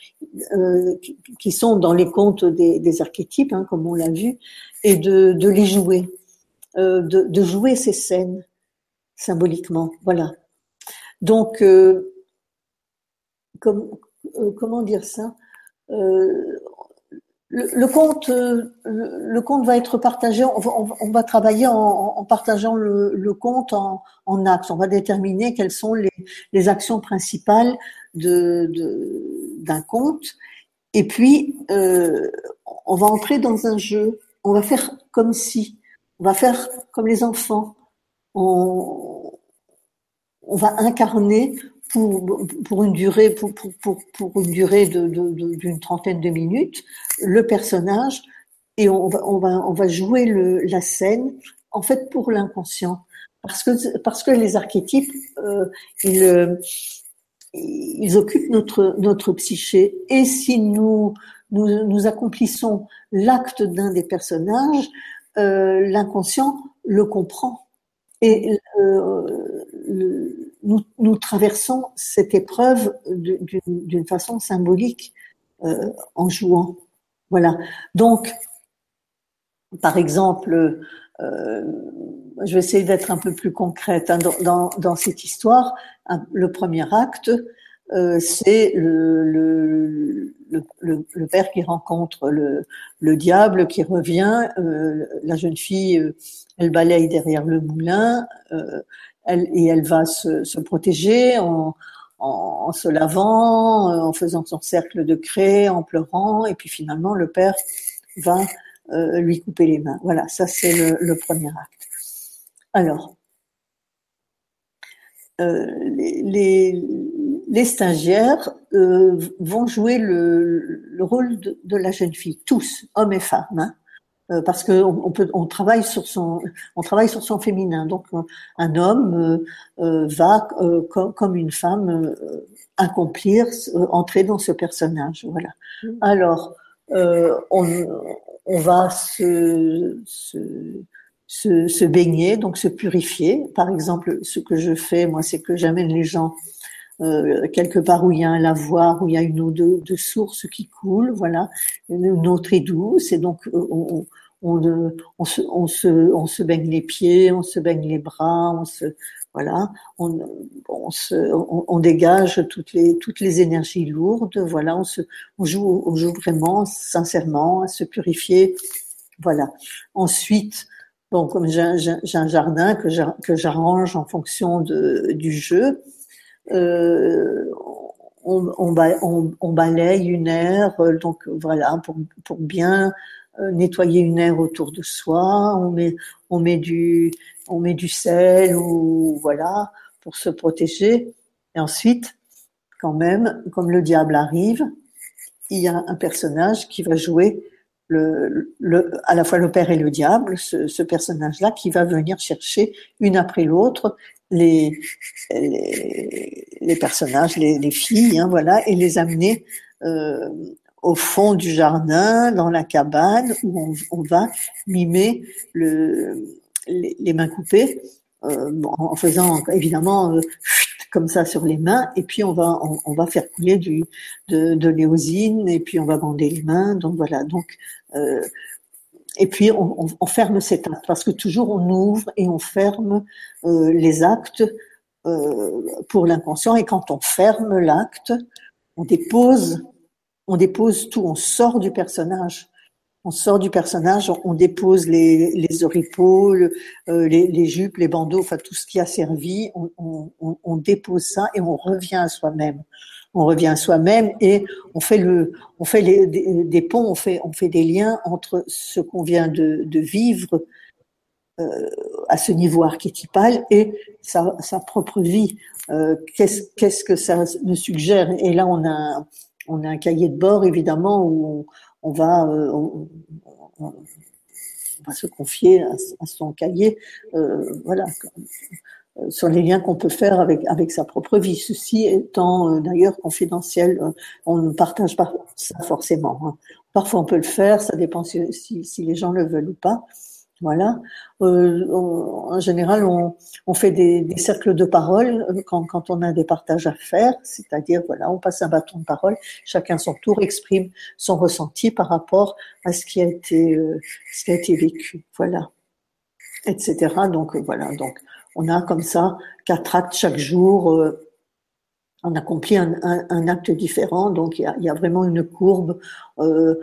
qui, qui, sont dans les contes des, des archétypes, hein, comme on l'a vu, et de, de les jouer, de, jouer ces scènes symboliquement. Voilà. Donc, euh, comme, euh, comment dire ça euh, le, le, compte, le, compte va être partagé. On va, on va travailler en, en partageant le, le compte en, en, axes. On va déterminer quelles sont les, les actions principales de, d'un compte. Et puis, euh, on va entrer dans un jeu. On va faire comme si. On va faire comme les enfants. On, on va incarner pour, pour une durée pour, pour, pour une durée de, d'une trentaine de minutes le personnage et on va on va on va jouer le, la scène en fait pour l'inconscient. Parce que parce que les archétypes euh, ils ils occupent notre notre psyché. Et si nous nous, nous accomplissons l'acte d'un des personnages euh, l'inconscient le comprend. Et euh, nous, traversons cette épreuve d'une façon symbolique euh, en jouant. Voilà. Donc, par exemple, euh, je vais essayer d'être un peu plus concrète hein, dans, dans, cette histoire. le premier acte, euh, c'est le, père qui rencontre le, le diable, qui revient. Euh, la jeune fille, euh, elle balaye derrière le moulin. Et elle va se, protéger en, se lavant, euh, en faisant son cercle de craie, en pleurant, et puis finalement le père va euh, lui couper les mains. Voilà, ça c'est le, premier acte. Alors, euh, les, stagiaires vont jouer le, le rôle de, de, la jeune fille, tous, hommes et femmes. Hein. Euh, parce que on, peut, on travaille sur son, on travaille sur son féminin. Donc, un homme euh, va, com, comme une femme, accomplir, entrer dans ce personnage. Voilà. Mmh. Alors, on, on va se, se, se, se, baigner, donc se purifier. Par exemple, ce que je fais, moi, c'est que j'amène les gens euh, quelque part où il y a un lavoir, où il y a une eau de, de source qui coule, voilà, une eau très douce, et donc euh, on, on, on, se, on, se, on se baigne les pieds, on se baigne les bras, on se, voilà, on, on, se, on, dégage toutes les, toutes les énergies lourdes, voilà, on, se, on, joue, on joue vraiment sincèrement à se purifier, voilà. Ensuite, bon, comme j'ai un, un, jardin que j'arrange en fonction de, du jeu, euh, on, on, on, balaye une aire, donc voilà, pour, pour bien euh, nettoyer une aire autour de soi, on met, on met du, on met du sel ou voilà pour se protéger. Et ensuite, quand même, comme le diable arrive, il y a un personnage qui va jouer le, le, à la fois le père et le diable, ce, ce personnage-là qui va venir chercher une après l'autre les, les, les, personnages, les, les filles, hein, voilà, et les amener euh, au fond du jardin, dans la cabane, où on, va mimer le, les, mains coupées, euh, en faisant évidemment euh, comme ça sur les mains, et puis on va on, va faire couler du de, de l'éosine, et puis on va bander les mains. Donc voilà. Donc euh, et puis on, on, ferme cet acte parce que toujours on ouvre et on ferme les actes pour l'inconscient. Et quand on ferme l'acte, on dépose on dépose tout, on sort du personnage. On sort du personnage, on, dépose les, les oripeaux, euh, les, jupes, les bandeaux, enfin tout ce qui a servi, on, dépose ça et on revient à soi-même. On revient à soi-même et on fait des, ponts, on fait, des liens entre ce qu'on vient de, vivre euh, à ce niveau archétypal et sa, propre vie. Euh, qu'est-ce, que ça nous suggère? Et là, on a un cahier de bord évidemment où on, va euh, va se confier à, son cahier, voilà, sur les liens qu'on peut faire avec avec sa propre vie. Ceci étant d'ailleurs confidentiel, on ne partage pas ça forcément. Hein. Parfois on peut le faire, ça dépend si, si les gens le veulent ou pas. Voilà. Euh, en général, on, on fait des, des, cercles de parole euh, quand, quand, on a des partages à faire, c'est-à-dire voilà, on passe un bâton de parole, chacun son tour exprime son ressenti par rapport à ce qui a été, euh, ce qui a été vécu, voilà, etc. Donc euh, voilà, donc on a comme ça quatre actes chaque jour. on accomplit un, acte différent, donc il y a, vraiment une courbe. Euh,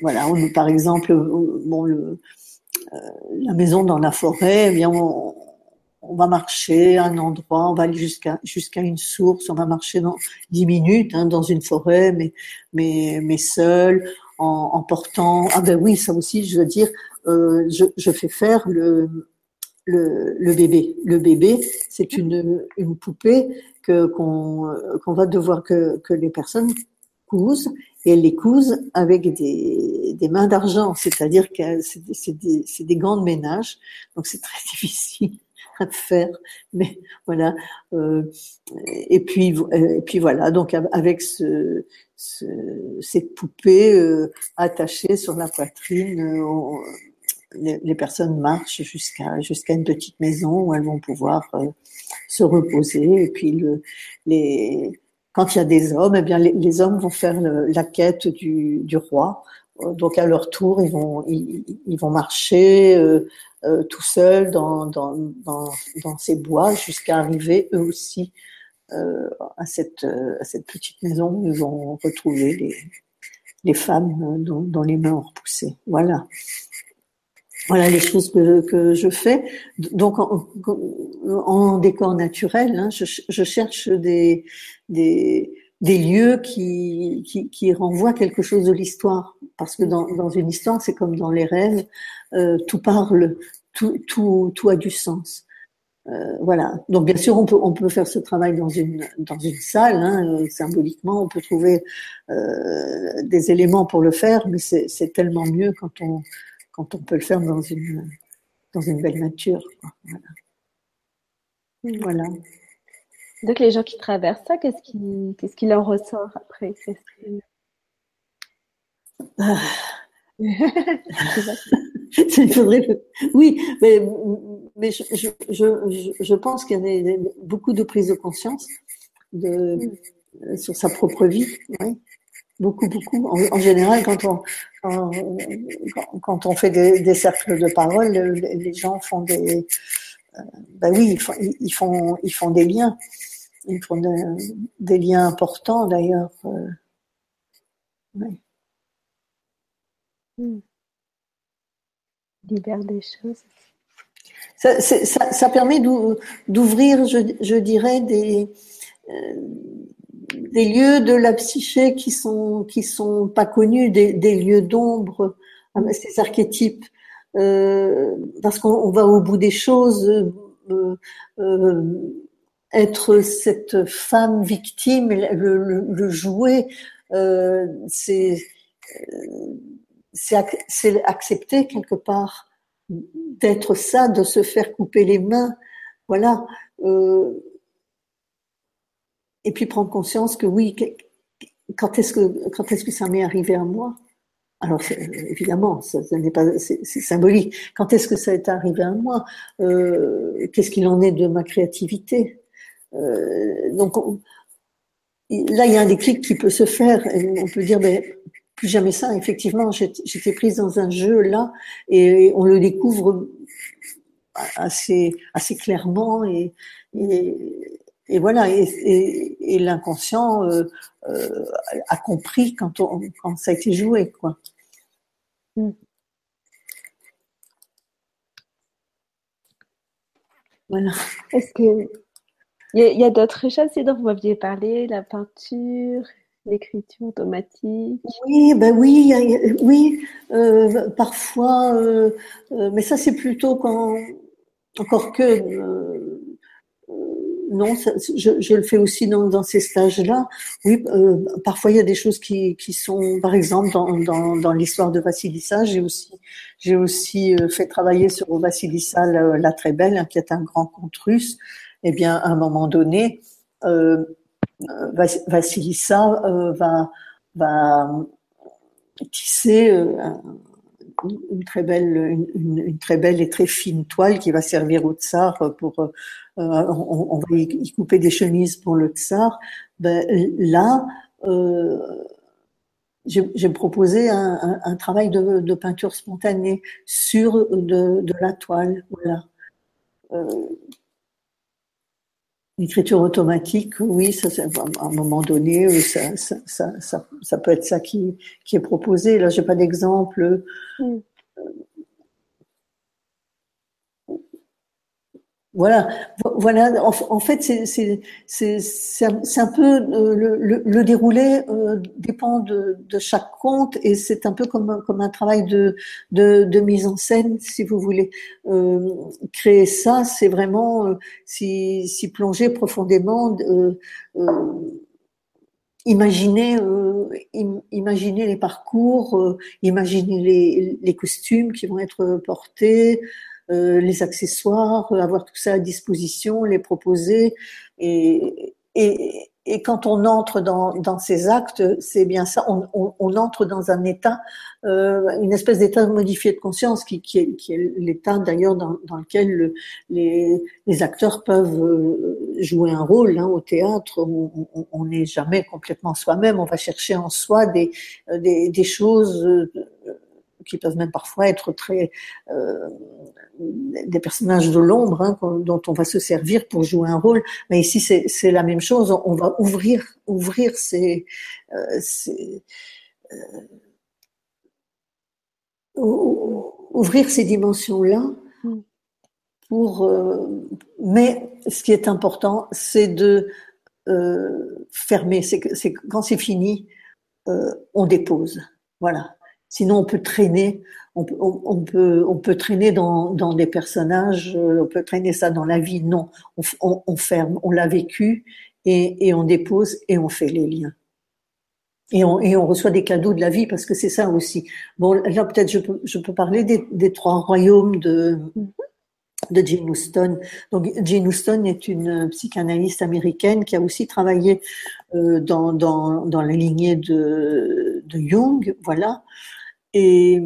voilà, on, par exemple, bon, euh, la maison dans la forêt, eh bien on, va marcher à un endroit, on va aller jusqu'à jusqu'à une source, on va marcher dans dix minutes hein, dans une forêt, mais mais mais seul, en, en, portant. Ah ben oui, ça aussi, je veux dire, euh, je, fais faire le, le, le bébé. Le bébé, c'est une une poupée que qu'on qu'on va devoir que que les personnes cousent et elle les couse avec des, des mains d'argent, c'est-à-dire que c'est des, des, gants de ménage, donc c'est très difficile à faire, mais voilà. Euh, et puis et puis voilà, donc avec ce, ce cette poupée euh, attachée sur la poitrine, euh, les, personnes marchent jusqu'à une petite maison où elles vont pouvoir euh, se reposer et puis le, les quand il y a des hommes, eh bien les, hommes vont faire la quête du, du, roi. Euh, donc à leur tour, ils vont ils, vont marcher euh, tout seuls dans, dans, dans, ces bois jusqu'à arriver eux aussi à cette à cette petite maison où ils vont retrouver les les femmes dont, dont les mains ont repoussé. Voilà. Voilà les choses que, que je fais. Donc en, décor naturel, hein, je, cherche des, des, lieux qui, qui, renvoient quelque chose de l'histoire. Parce que dans, dans une histoire, c'est comme dans les rêves, euh, tout parle, tout, tout, tout a du sens. Euh, voilà. Donc bien sûr, on peut on peut faire ce travail dans une dans une salle. Hein, euh, symboliquement, on peut trouver des éléments pour le faire, mais c'est tellement mieux quand on quand on peut le faire dans une dans une belle nature. Voilà. voilà. Donc les gens qui traversent ça, qu'est-ce qui, qu'est-ce qui leur ressort après ah. Oui, mais, mais je, je, je, je pense qu'il y a beaucoup de prise de conscience de, mm. sur sa propre vie. Beaucoup, beaucoup. En, général, quand on, quand, on fait des, cercles de parole, les gens font des, euh, ben oui, ils font, ils font, ils font des liens. Ils font des, liens importants d'ailleurs. Euh, hmm. Libère des choses. Ça, ça, ça permet d'ouvrir, je, je, dirais, des, euh, des lieux de la psyché qui sont qui sont pas connus, des, des lieux d'ombre, ces archétypes, euh, parce qu'on va au bout des choses. Euh, euh, être cette femme victime, le, le, le jouet, euh, c'est c'est accepter quelque part d'être ça, de se faire couper les mains, voilà. Euh, et puis prendre conscience que oui, quand est-ce que quand est-ce que ça m'est arrivé à moi? Alors évidemment, ça, n'est pas c'est symbolique. Quand est-ce que ça est arrivé à moi? Euh, Qu'est-ce qu'il en est de ma créativité? Euh, Donc là, il y a un déclic qui peut se faire. on peut dire, ben, plus jamais ça. Effectivement, j'étais prise dans un jeu là, et on le découvre assez assez clairement et et voilà, et, et, l'inconscient euh, euh, a compris quand, on, quand ça a été joué, quoi. Mm. Voilà. Est-ce que il y a, d'autres choses dont vous m'aviez parlé, la peinture, l'écriture automatique Oui, ben oui, oui. Euh, parfois, mais ça c'est plutôt quand encore que non, je, le fais aussi dans, dans ces stages-là. Oui, euh, parfois il y a des choses qui, sont, par exemple, dans, l'histoire de Vassilissa, j'ai aussi, euh, fait travailler sur Vassilissa la, très belle, hein, qui est un grand conte russe. Eh bien, à un moment donné, euh, Vassilissa euh, va, va tisser une très belle, une, très belle et très fine toile qui va servir au tsar pour euh, on, va y couper des chemises pour le tsar. Ben, là, euh, j'ai proposé un, travail de, peinture spontanée sur de, de la toile. Voilà. Euh, L'écriture automatique, oui, ça, à un moment donné, ça, ça, ça, ça, peut être ça qui, qui est proposé. Là, j'ai pas d'exemple. Mm. Voilà, voilà. En, fait, c'est un peu euh, le, le, déroulé euh, dépend de, de, chaque conte et c'est un peu comme un, comme un travail de, de, de mise en scène, si vous voulez. Euh, créer ça, c'est vraiment euh, si, si plonger profondément. Euh, imaginer, imaginer les parcours, imaginer les, les costumes qui vont être portés, euh, les accessoires, euh, avoir tout ça à disposition, les proposer. Et, et, et quand on entre dans, dans ces actes, c'est bien ça, on, on, on, entre dans un état, euh, une espèce d'état modifié de conscience, qui, qui est, qui est l'état d'ailleurs dans, dans, lequel les, les, acteurs peuvent euh, jouer un rôle. Hein, au théâtre, on n'est jamais complètement soi-même, on va chercher en soi des, des, des choses qui peuvent même parfois être très euh, des personnages de l'ombre hein, dont on va se servir pour jouer un rôle. Mais ici, c'est la même chose. On va ouvrir, ouvrir ces, euh, euh, ouvrir ces dimensions-là. Mm. Pour, mais ce qui est important, c'est de fermer. C'est quand c'est fini, on dépose. Voilà. Sinon, on peut traîner, on, on, peut, on peut traîner dans, dans, des personnages, euh, on peut traîner ça dans la vie. Non, on, on ferme, on l'a vécu et, et, on dépose et on fait les liens. Et on, et on reçoit des cadeaux de la vie parce que c'est ça aussi. Bon, là peut-être je peux, je peux parler des, des trois royaumes de, de Jane Houston. Donc Jane Houston est une psychanalyste américaine qui a aussi travaillé euh, dans, dans, dans la lignée de, de Jung, voilà et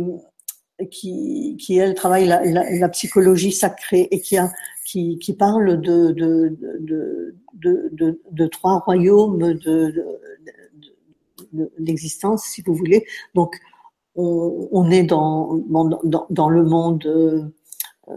qui, qui elle travaille la, psychologie sacrée et qui qui, parle de de, de, trois royaumes de, l'existence, si vous voulez. Donc, on, est dans, dans, dans, le monde euh,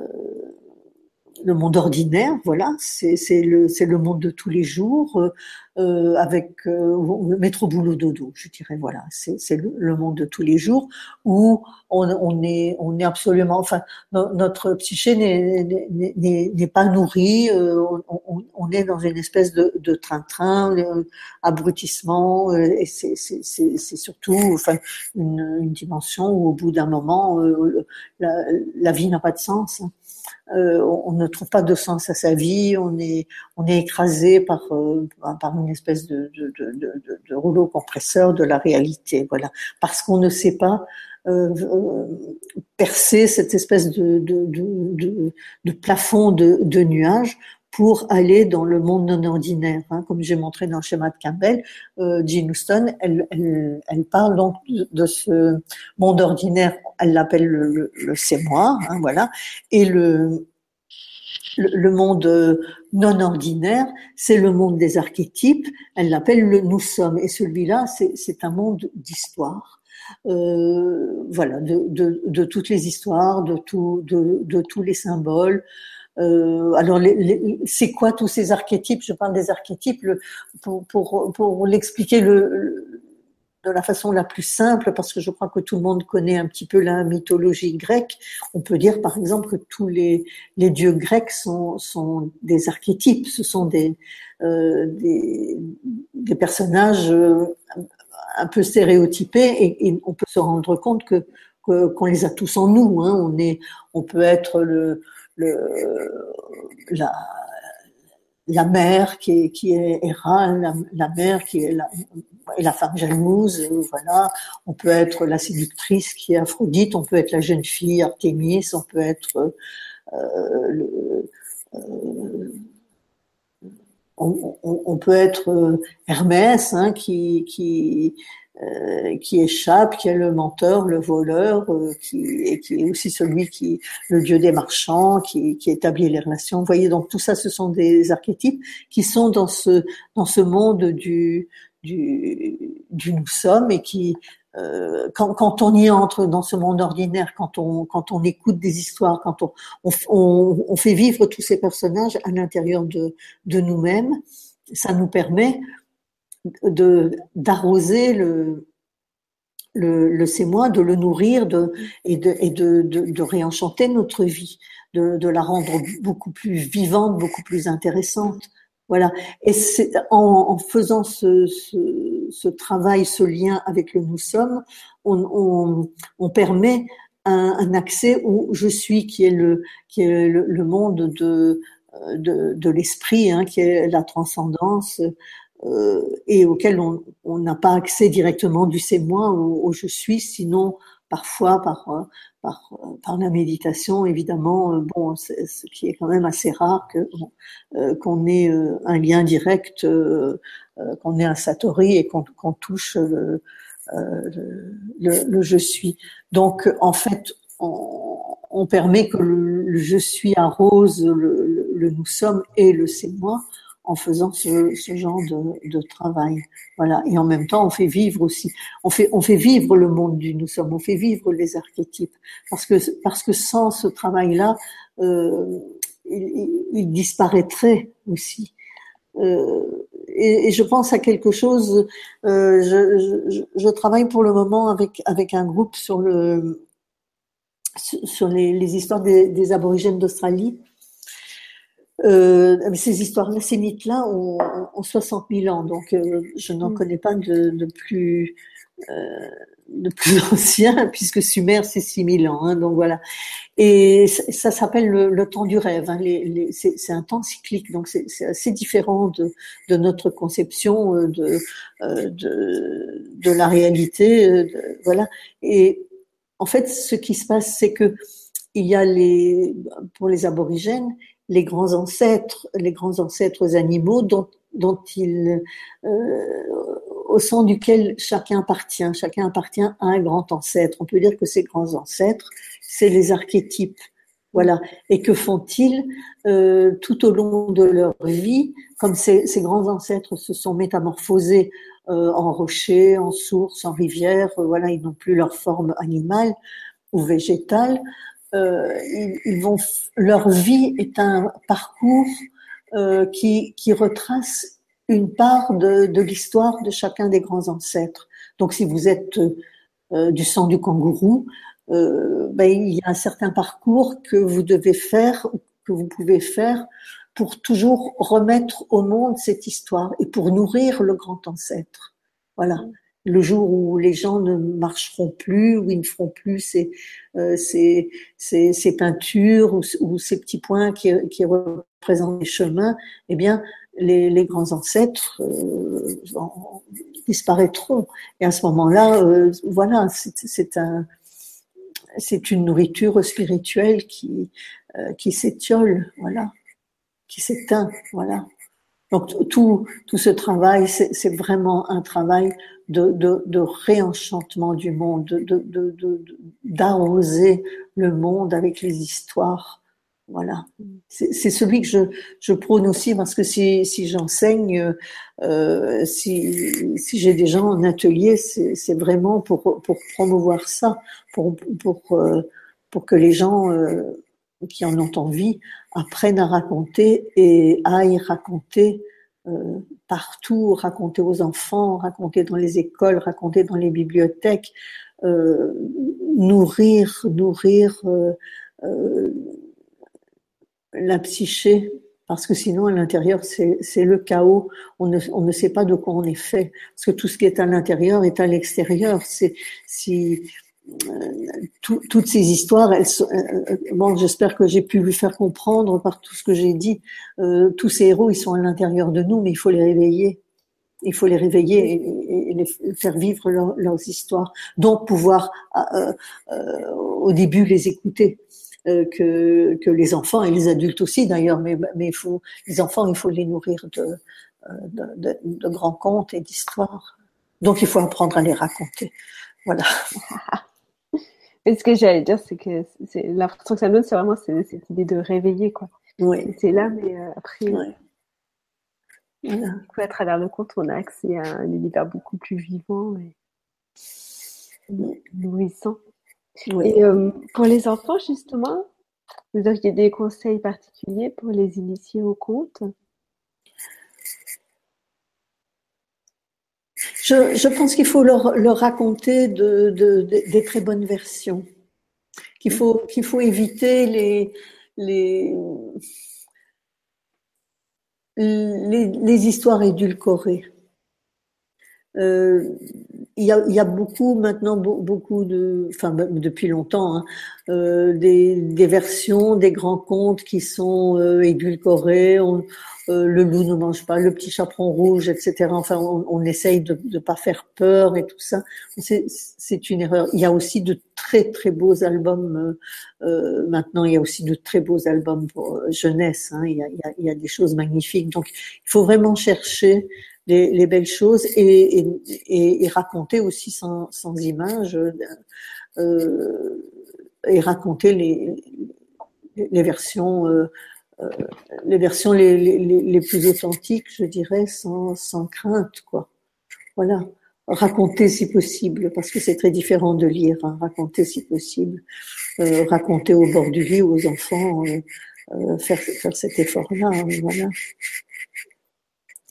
le monde ordinaire, voilà, c'est le, le monde de tous les jours, euh, euh avec euh, métro boulot dodo, je dirais, voilà, c'est le, le, monde de tous les jours où on, on est, on est absolument, enfin, notre psyché n'est pas nourrie, euh, on, on, est dans une espèce de train-train, euh, abrutissement, et c'est surtout, enfin, une, une, dimension où au bout d'un moment, la, la, vie n'a pas de sens. Hein. Euh, on ne trouve pas de sens à sa vie, on est, écrasé par, euh, par une espèce de, rouleau compresseur de la réalité, voilà, parce qu'on ne sait pas euh, percer cette espèce de, de, de plafond de, nuages pour aller dans le monde non ordinaire. Hein. Comme j'ai montré dans le schéma de Campbell, euh, Jean Houston, elle, elle, elle, parle donc de ce monde ordinaire, elle l'appelle le, le, c'est-moi, hein, voilà, et le, le, monde non ordinaire, c'est le monde des archétypes, elle l'appelle le nous sommes, et celui-là, c'est un monde d'histoire. Euh, voilà, de, de, de, toutes les histoires, de, tout, de, de tous les symboles, euh, alors, c'est quoi tous ces archétypes? Je parle des archétypes pour, pour, pour l'expliquer le, de la façon la plus simple, parce que je crois que tout le monde connaît un petit peu la mythologie grecque. On peut dire, par exemple, que tous les, les dieux grecs sont, sont des archétypes. Ce sont des, euh, des, personnages euh, un peu stéréotypés, et, et, on peut se rendre compte que qu'on les a tous en nous. Hein. On est, on peut être le la, la mère qui est, qui est la, mère qui est la, la femme jalouse, voilà. On peut être la séductrice qui est Aphrodite, on peut être la jeune fille Artémis, on peut être euh, euh, on, peut être Hermès, hein, qui euh, qui échappe, qui est le menteur, le voleur, euh, qui, et qui est aussi celui qui, le dieu des marchands, qui, qui établit les relations. Vous voyez, donc tout ça, ce sont des archétypes qui sont dans ce dans ce monde du du, du nous sommes et qui euh, quand, quand, on y entre dans ce monde ordinaire, quand on, quand on écoute des histoires, quand on, on, on fait vivre tous ces personnages à l'intérieur de, de nous-mêmes, ça nous permet de d'arroser le, le, le c'est moi, de le nourrir de, et, de, et de, de, de réenchanter notre vie, de, de, la rendre beaucoup plus vivante, beaucoup plus intéressante. Voilà. Et c'est en, en, faisant ce, ce, ce, travail, ce lien avec le nous sommes, on, on, on permet un, un, accès où je suis, qui est le, qui est le, le monde de, de, de l'esprit, hein, qui est la transcendance, et auquel on n'a pas accès directement du c'est moi au, je suis, sinon parfois par, euh, par, euh, par la méditation, évidemment, bon, ce qui est quand même assez rare que qu'on ait un lien direct, qu'on ait un satori et qu'on touche le, le, le, je suis. Donc, en fait, on, on permet que le, je suis arrose le, le, nous sommes et le c'est moi en faisant ce, ce genre de, de, travail. Voilà. Et en même temps, on fait vivre aussi, on fait, on fait vivre le monde du nous sommes, on fait vivre les archétypes. Parce que, parce que sans ce travail-là, euh, il, il, disparaîtrait aussi. Euh, et, et, je pense à quelque chose. Euh, je, je, je, travaille pour le moment avec avec un groupe sur le sur les, les histoires des, des aborigènes d'Australie euh, ces histoires-là, ces mythes-là ont, ont, 60 000 ans, donc euh, je n'en mm. connais pas de, de plus euh, de plus ancien, puisque Sumer c'est 6 000 ans, hein, donc voilà. Et ça, s'appelle le, temps du rêve. Hein, les, les, c'est un temps cyclique, donc c'est assez différent de, de notre conception euh, de, euh, de, de la réalité, euh, voilà. Et en fait, ce qui se passe, c'est que il y a les, pour les aborigènes, les grands ancêtres, les grands ancêtres animaux dont, dont euh, au sein duquel chacun appartient. Chacun appartient à un grand ancêtre. On peut dire que ces grands ancêtres, c'est les archétypes. Voilà. Et que font-ils euh, tout au long de leur vie Comme ces, ces, grands ancêtres se sont métamorphosés en rocher, en source, en rivière. voilà, ils n'ont plus leur forme animale ou végétale. Ils, ils, vont, leur vie est un parcours qui, qui retrace une part de, de l'histoire de chacun des grands ancêtres. Donc, si vous êtes euh, du sang du kangourou, euh, ben, il y a un certain parcours que vous devez faire, que vous pouvez faire pour toujours remettre au monde cette histoire et pour nourrir le grand ancêtre. Voilà. Le jour où les gens ne marcheront plus, où ils ne feront plus ces, euh, ces, ces, ces, peintures ou, ces petits points qui, qui représentent les chemins, eh bien, les, les grands ancêtres euh, disparaîtront. Et à ce moment-là, euh, voilà, c'est un, c'est une nourriture spirituelle qui euh, qui s'étiole, voilà, qui s'éteint, voilà. Donc tout tout ce travail, c'est vraiment un travail de, de, de, réenchantement du monde, de d'arroser le monde avec les histoires voilà. C'est celui que je, je, prône aussi parce que si, si j'enseigne, euh, si, si j'ai des gens en atelier, c'est vraiment pour, pour promouvoir ça, pour, pour, euh, pour que les gens euh, qui en ont envie apprennent à raconter et aillent raconter euh, partout, raconter aux enfants, raconter dans les écoles, raconter dans les bibliothèques, euh, nourrir, nourrir la psyché, parce que sinon à l'intérieur c'est le chaos. On ne, on ne sait pas de quoi on est fait, parce que tout ce qui est à l'intérieur est à l'extérieur. Si euh, toutes ces histoires, elles euh, euh, bon, j'espère que j'ai pu lui faire comprendre par tout ce que j'ai dit. Euh, tous ces héros, ils sont à l'intérieur de nous, mais il faut les réveiller. Il faut les réveiller et, et, les faire vivre leurs histoires. Donc pouvoir euh, au début les écouter. Euh, que, que les enfants et les adultes aussi d'ailleurs, mais, mais il faut, les enfants, il faut les nourrir de, euh, de, de, de grands contes et d'histoires. Donc il faut apprendre à les raconter. Voilà. Et ce que j'allais dire, c'est que c'est l'impression que ça me donne, c'est vraiment cette, idée de réveiller, quoi. Oui. C'est là, mais euh, après, ouais. voilà. à travers le conte, on a accès à un univers beaucoup plus vivant et nourrissant. Et euh, pour les enfants, justement, vous auriez des conseils particuliers pour les initier au conte? Je, pense qu'il faut leur, raconter de, de, de, des très bonnes versions, qu'il faut, éviter les, histoires édulcorées. Euh, il y, a, beaucoup maintenant beaucoup de, enfin depuis longtemps, hein, euh, des, versions des grands contes qui sont euh, édulcorés. Euh, le loup ne mange pas, le petit chaperon rouge, etc. Enfin, on, essaye de ne pas faire peur et tout ça. C'est une erreur. Il y a aussi de très très beaux albums. Euh, euh, maintenant, il y a aussi de très beaux albums pour jeunesse. Hein. Il, y a, des choses magnifiques. Donc, il faut vraiment chercher les, les belles choses et, raconter aussi sans, images et raconter les, versions les versions les, les, les, plus authentiques, je dirais, sans, sans crainte, quoi. Voilà. Raconter si possible, parce que c'est très différent de lire. Hein. Raconter si possible, euh, raconter au bord du lit aux enfants, euh, euh faire, faire cet effort-là. Hein, voilà.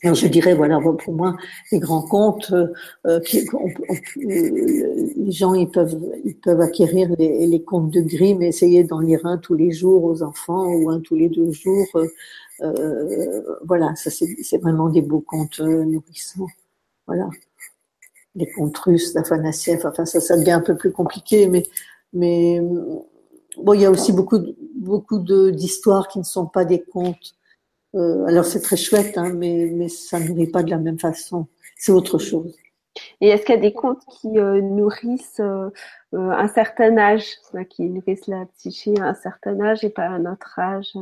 Alors je dirais, voilà, pour moi, les grands contes, euh, euh on, les gens ils peuvent, ils peuvent acquérir les, les contes de Grimm essayer d'en lire un tous les jours aux enfants ou un tous les deux jours. Euh, euh voilà, ça c'est vraiment des beaux contes euh, nourrissants. Voilà, les contes russes d'Afanassiev. Enfin, ça, ça devient un peu plus compliqué, mais mais bon, il y a aussi beaucoup beaucoup d'histoires qui ne sont pas des contes euh, alors c'est très chouette, hein, mais, mais ça ne nourrit pas de la même façon. C'est autre chose. Et est-ce qu'il y a des contes qui euh, nourrissent euh, un certain âge, qui nourrissent la psyché à un certain âge et pas à un autre âge?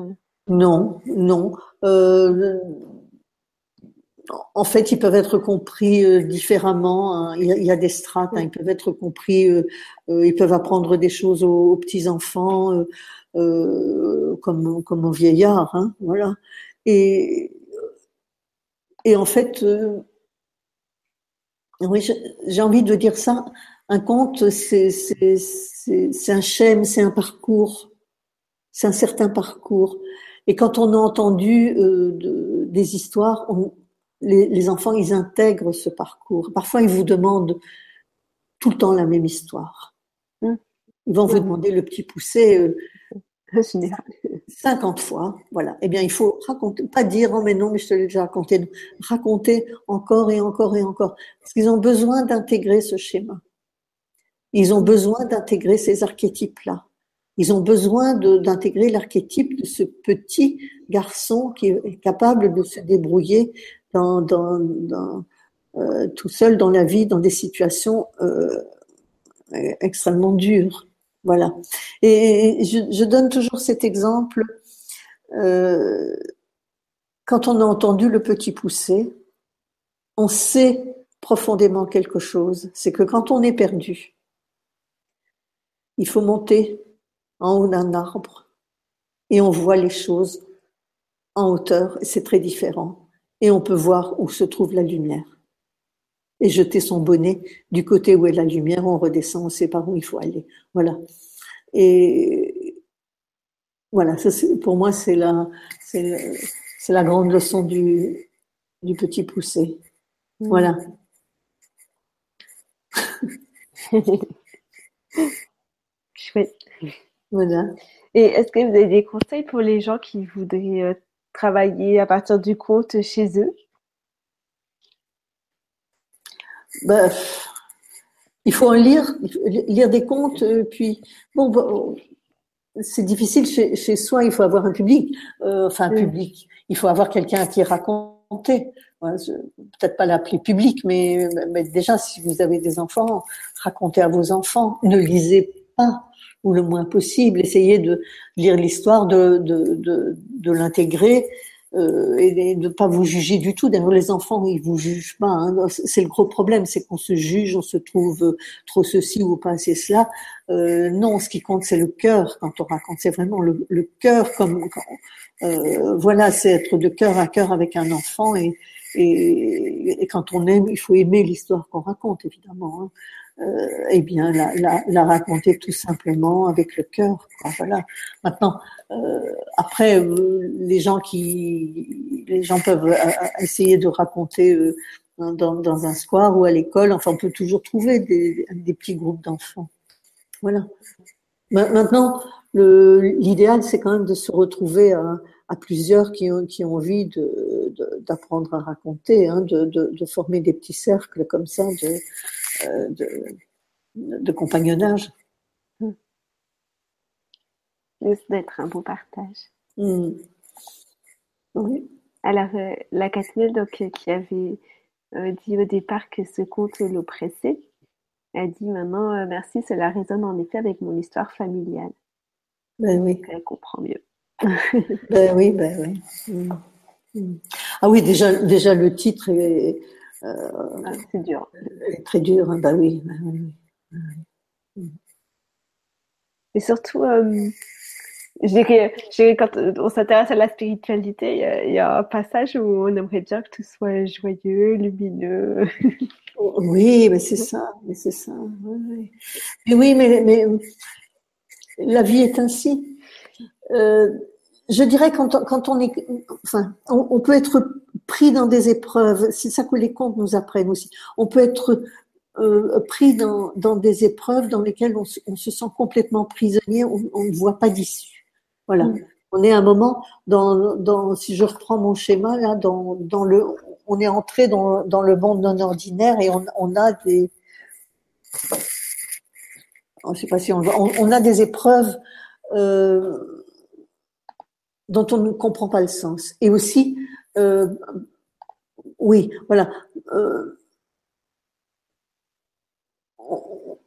Non, non. En fait, ils peuvent être compris différemment. Hein. Il, y a, il, y a, des strates. Hein. Ils peuvent être compris. ils peuvent apprendre des choses aux, aux petits enfants, comme comme aux vieillards. Hein, voilà. Et, et en fait, euh, Oui, j'ai envie de dire ça. Un conte, c'est un schème, c'est un parcours, c'est un certain parcours. Et quand on a entendu euh, de, des histoires, on, les, les, enfants, ils intègrent ce parcours. Parfois, ils vous demandent tout le temps la même histoire. Ils vont vous demander le petit poussé euh, 50 fois, voilà. Eh bien, il faut raconter, pas dire, oh mais non, mais je te l'ai déjà raconté, raconter encore et encore et encore. Parce qu'ils ont besoin d'intégrer ce schéma. Ils ont besoin d'intégrer ces archétypes-là. Ils ont besoin d'intégrer l'archétype de ce petit garçon qui est capable de se débrouiller euh, tout seul dans la vie, dans des situations euh, extrêmement dures. Voilà. Et je, donne toujours cet exemple. Euh, quand on a entendu le petit pousser, on sait profondément quelque chose. C'est que quand on est perdu, il faut monter en haut d'un arbre et on voit les choses en hauteur. C'est très différent. Et on peut voir où se trouve la lumière. Et jeter son bonnet du côté où est la lumière, on redescend, on sait par où il faut aller. Voilà. Et voilà, ça, pour moi, c'est la, c'est, la grande leçon du, du petit poussé. Voilà. Chouette. Voilà. Et est-ce que vous avez des conseils pour les gens qui voudraient euh, travailler à partir du compte chez eux? Ben, il faut en lire, lire des contes, euh, puis bon, c'est difficile chez, chez, soi. Il faut avoir un public, euh, enfin un public. Il faut avoir quelqu'un qui raconter. Peut-être pas l'appeler public, mais, mais déjà si vous avez des enfants, racontez à vos enfants. Ne lisez pas ou le moins possible. Essayez de lire l'histoire, de, de, de, de l'intégrer euh, et de ne pas vous juger du tout. D'ailleurs, les enfants, ils vous jugent pas. Hein. C'est le gros problème, c'est qu'on se juge, on se trouve trop ceci ou pas assez cela. Euh, non, ce qui compte, c'est le cœur. Quand on raconte, c'est vraiment le, cœur. Comme euh, voilà, c'est être de cœur à cœur avec un enfant. Et, et, et, quand on aime, il faut aimer l'histoire qu'on raconte, évidemment. Hein euh, eh bien, la, raconter tout simplement avec le cœur. Voilà. Maintenant, euh, après, euh, les gens qui, les gens peuvent euh, essayer de raconter euh, dans, dans, un square ou à l'école. Enfin, on peut toujours trouver des, petits groupes d'enfants. Voilà. Maintenant, l'idéal, c'est quand même de se retrouver à, plusieurs qui ont, qui ont envie de, d'apprendre à raconter, hein, de, de, de, former des petits cercles comme ça de, euh, de, de, compagnonnage. Mmh. d'être un beau partage. Mmh. Oui. Alors, euh, la Catherine, donc, euh, qui avait dit au départ que ce conte l'oppressait, elle dit maintenant merci, cela résonne en effet avec mon histoire familiale. Ben oui. Elle comprend mieux. ben oui, ben oui. Mmh. Ah oui, déjà, déjà le titre est, euh, ah, c'est dur. très dur, hein, bah oui. Bah oui. Et surtout, euh, je dirais, quand on s'intéresse à la spiritualité, il y, a un passage où on aimerait bien que tout soit joyeux, lumineux. oui, mais c'est ça, mais c'est ça. Oui, Mais oui, mais, mais la vie est ainsi. Euh, je dirais quand, quand on est, enfin, on, peut être pris dans des épreuves. C'est ça que les contes nous apprennent aussi. On peut être euh, pris dans, dans, des épreuves dans lesquelles on, on se sent complètement prisonnier. On, on ne voit pas d'issue. Voilà. Mm. On est à un moment dans, dans, si je reprends mon schéma là, dans, dans le, on est entré dans, dans le monde non ordinaire et on, on a des, je sais pas si on, on, on a des épreuves. Euh, dont on ne comprend pas le sens. Et aussi, euh, oui, voilà, euh,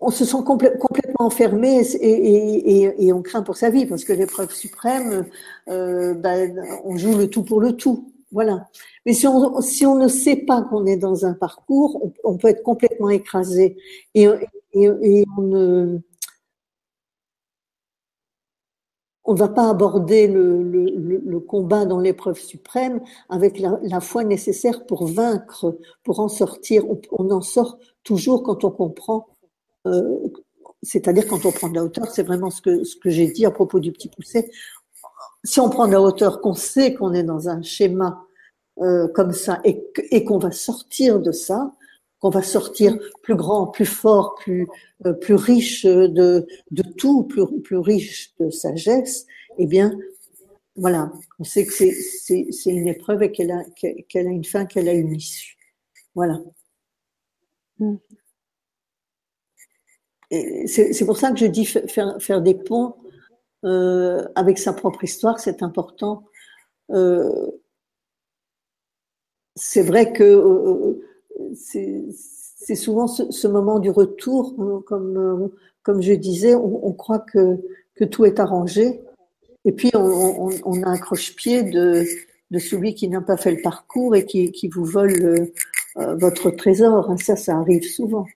on, se sent complètement enfermé et, on craint pour sa vie parce que l'épreuve suprême, euh, ben, on joue le tout pour le tout. Voilà. Mais si on, ne sait pas qu'on est dans un parcours, on, on, peut être complètement écrasé et, on ne on ne va pas aborder le, combat dans l'épreuve suprême avec la, foi nécessaire pour vaincre, pour en sortir. On, en sort toujours quand on comprend, euh, c'est-à-dire quand on prend de la hauteur. C'est vraiment ce que, j'ai dit à propos du petit poussé. Si on prend de la hauteur, qu'on sait qu'on est dans un schéma euh, comme ça et, et qu'on va sortir de ça, qu'on va sortir plus grand, plus fort, plus euh, plus riche de de tout, plus plus riche de sagesse, eh bien voilà, on sait que c'est une épreuve et qu'elle a qu'elle a une fin, qu'elle a une issue. Voilà. C'est pour ça que je dis faire, faire des ponts euh, avec sa propre histoire, c'est important. Euh, c'est vrai que c'est souvent ce, moment du retour, hein, comme, euh, comme je disais, on, on, croit que, que tout est arrangé, et puis on, on, on a un croche-pied de, de celui qui n'a pas fait le parcours et qui, qui vous vole euh, euh votre trésor. Hein, ça, ça arrive souvent.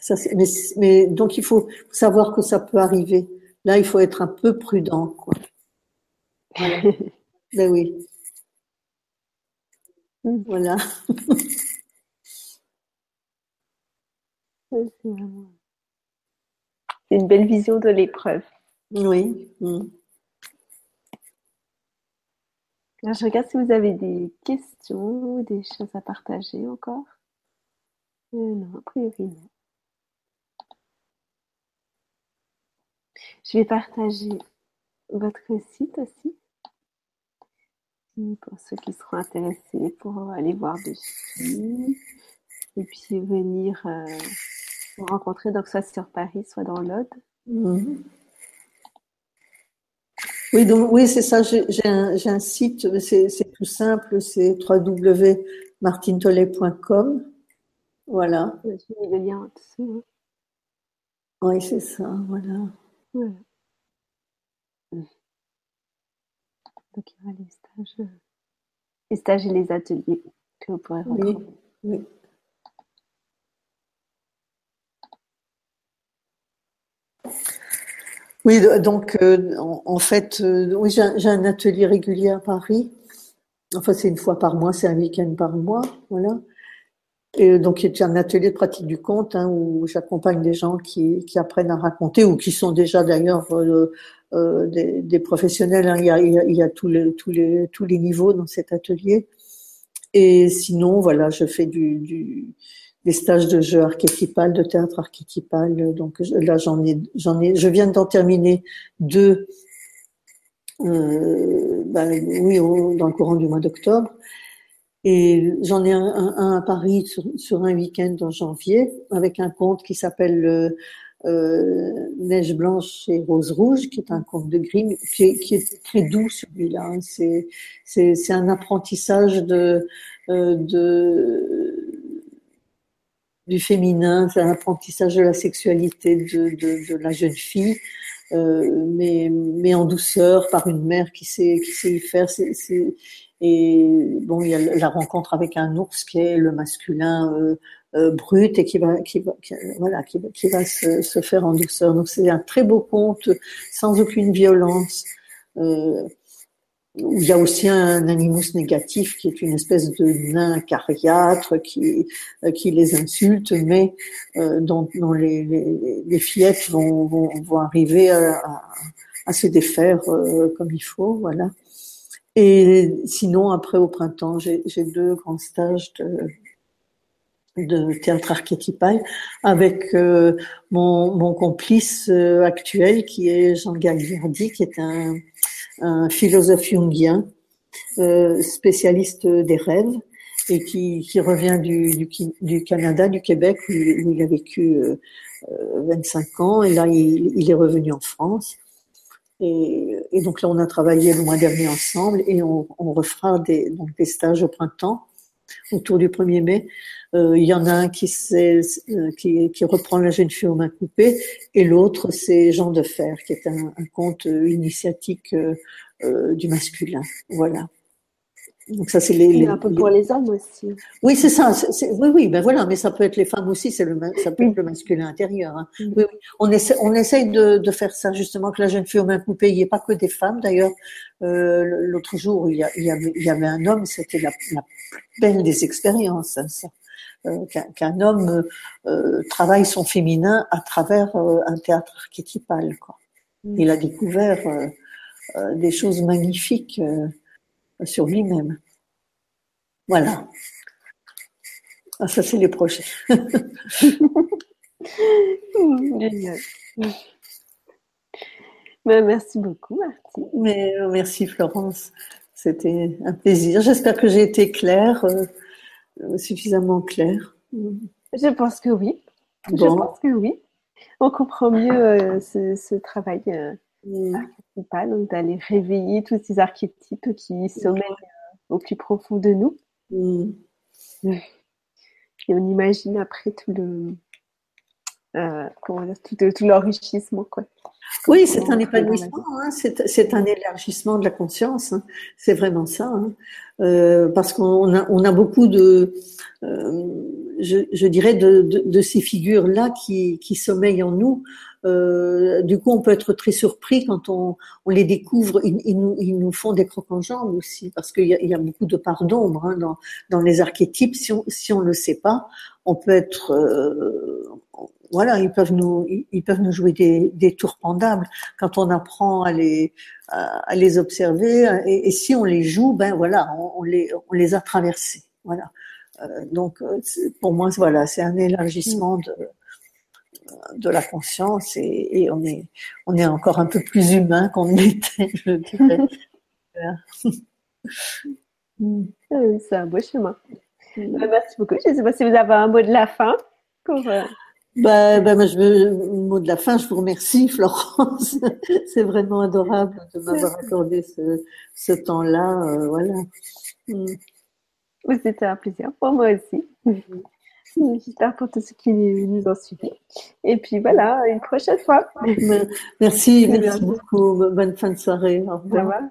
Ça, mais, mais, donc il faut savoir que ça peut arriver. Là, il faut être un peu prudent, quoi. ben oui. Voilà. C'est une belle vision de l'épreuve. Oui. Mm. je regarde si vous avez des questions ou des choses à partager encore. Euh, non, a priori non. Je vais partager votre site aussi pour ceux qui seront intéressés pour aller voir dessus et puis venir euh, vous rencontrer donc soit sur Paris soit dans l'Aude. Mhm. Oui, donc oui, c'est ça. J'ai un, un, site, c'est tout simple, c'est www.martintolet.com. Voilà. J'ai mis le lien dessus. Oui, c'est ça, voilà. voilà. Donc il les stages, les stages et les ateliers que vous pourrez retrouver. Oui, oui. donc euh, en, fait, euh, oui, j'ai un atelier régulier à Paris. Enfin, c'est une fois par mois, c'est un week-end par mois, voilà. Et donc, il y a un atelier de pratique du conte hein, où j'accompagne des gens qui, qui, apprennent à raconter ou qui sont déjà d'ailleurs euh, des, des, professionnels. Hein. Il, y a, il, y a, tous, les, tous, les, tous les niveaux dans cet atelier. Et sinon, voilà, je fais du, du des stages de jeu archétypal, de théâtre archétypal. Donc là, j'en ai, j'en ai, je viens d'en terminer deux. Euh, ben, oui, dans le courant du mois d'octobre. Et j'en ai un, un, à Paris sur, sur un week-end en janvier avec un conte qui s'appelle euh, euh, Neige blanche et rose rouge, qui est un conte de Grimm, qui est, qui est très doux celui-là. Hein. C'est, c'est, c'est un apprentissage de, euh, de du féminin, c'est un apprentissage de la sexualité de, de, de la jeune fille. Euh, mais, mais en douceur par une mère qui sait qui sait y faire. C'est, c'est, et bon, il y a la rencontre avec un ours qui est le masculin euh, euh, brut et qui va, qui va, voilà, qui, qui va se, se, faire en douceur. Donc c'est un très beau conte, sans aucune violence. Euh, il y a aussi un animus négatif qui est une espèce de nain cariâtre qui, euh, qui les insulte, mais euh, dont, dont les, les, les, fillettes vont, vont, vont arriver à, à, à se défaire euh, comme il faut. Voilà. Et sinon, après, au printemps, j'ai deux grands stages de, de théâtre archétypal avec euh, mon, mon, complice euh, actuel qui est Jean Gagliardi, qui est un, un philosophe jungien, euh, spécialiste des rêves et qui, qui revient du, du, du, Canada, du Québec, où, où il a vécu 25 euh, ans, et là il, il, est revenu en France. Et, et, donc là, on a travaillé le mois dernier ensemble et on, on refera des, donc des stages au printemps autour du 1er mai. Euh, il y en a un qui, euh, qui, qui, reprend la jeune fille aux mains coupées et l'autre c'est Jean de Fer qui est un, un conte initiatique euh, du masculin. Voilà. Donc ça, c'est les, un peu pour les hommes aussi. Oui, c'est ça. oui, oui, ben voilà, mais ça peut être les femmes aussi. C'est le, ça peut être le masculin intérieur. Hein. Mm. Oui, oui. On essaie, on essaye de, de, faire ça justement que la jeune fille au même coupé. Il n'y ait pas que des femmes. D'ailleurs, euh, l'autre jour, il y, a, il, y avait, il y, avait, un homme. C'était la, la, belle des expériences. Hein, ça. Euh, qu'un homme euh, travaille son féminin à travers euh, un théâtre archétypal. Quoi. Mm. Il a découvert des choses magnifiques sur lui-même. Voilà. Ah, ça, c'est les projets. Génial. Ben, merci beaucoup, Martine. Mais, merci, Florence. C'était un plaisir. J'espère que j'ai été claire, euh, suffisamment claire. Je pense que oui. Je pense que oui. On comprend mieux euh, ce, travail mm. archétypal, donc d'aller réveiller tous ces archétypes qui sommeillent au plus profond de nous. Mm. Et on imagine après tout le euh, comment dire, tout, tout l'enrichissement quoi. Oui, c'est un épanouissement, hein, c'est un élargissement de la conscience, hein. c'est vraiment ça, hein. euh, parce qu'on a, on a beaucoup de, euh, je, je, dirais, de, de, de ces figures-là qui, qui sommeillent en nous, euh, du coup, on peut être très surpris quand on, on les découvre. Ils, ils, nous, ils, nous, font des crocs en jambes aussi, parce qu'il y, y, a beaucoup de parts d'ombre hein, dans, dans, les archétypes. Si on si on le sait pas, on peut être euh, voilà, ils peuvent nous, ils peuvent nous jouer des, tours pendables quand on apprend à les, à, les observer. Et, et, si on les joue, ben voilà, on, les, on les a traversés. Voilà. Euh, donc, euh, pour moi, voilà, c'est un élargissement de, de la conscience et, on est on est encore un peu plus humain qu'on l'était, je dirais. Ah c'est un beau chemin. Euh, merci beaucoup. Je ne sais pas si vous avez un mot de la fin pour. Euh... Ben, ben, je veux, mot de la fin, je vous remercie, Florence. C'est vraiment adorable de m'avoir accordé ce, ce temps-là. Euh, voilà. Mm. C'était un plaisir pour moi aussi. J'espère pour tous ceux qui nous ont suivis. Et puis voilà, une prochaine fois. Merci, merci beaucoup. Bonne fin de soirée. Au revoir.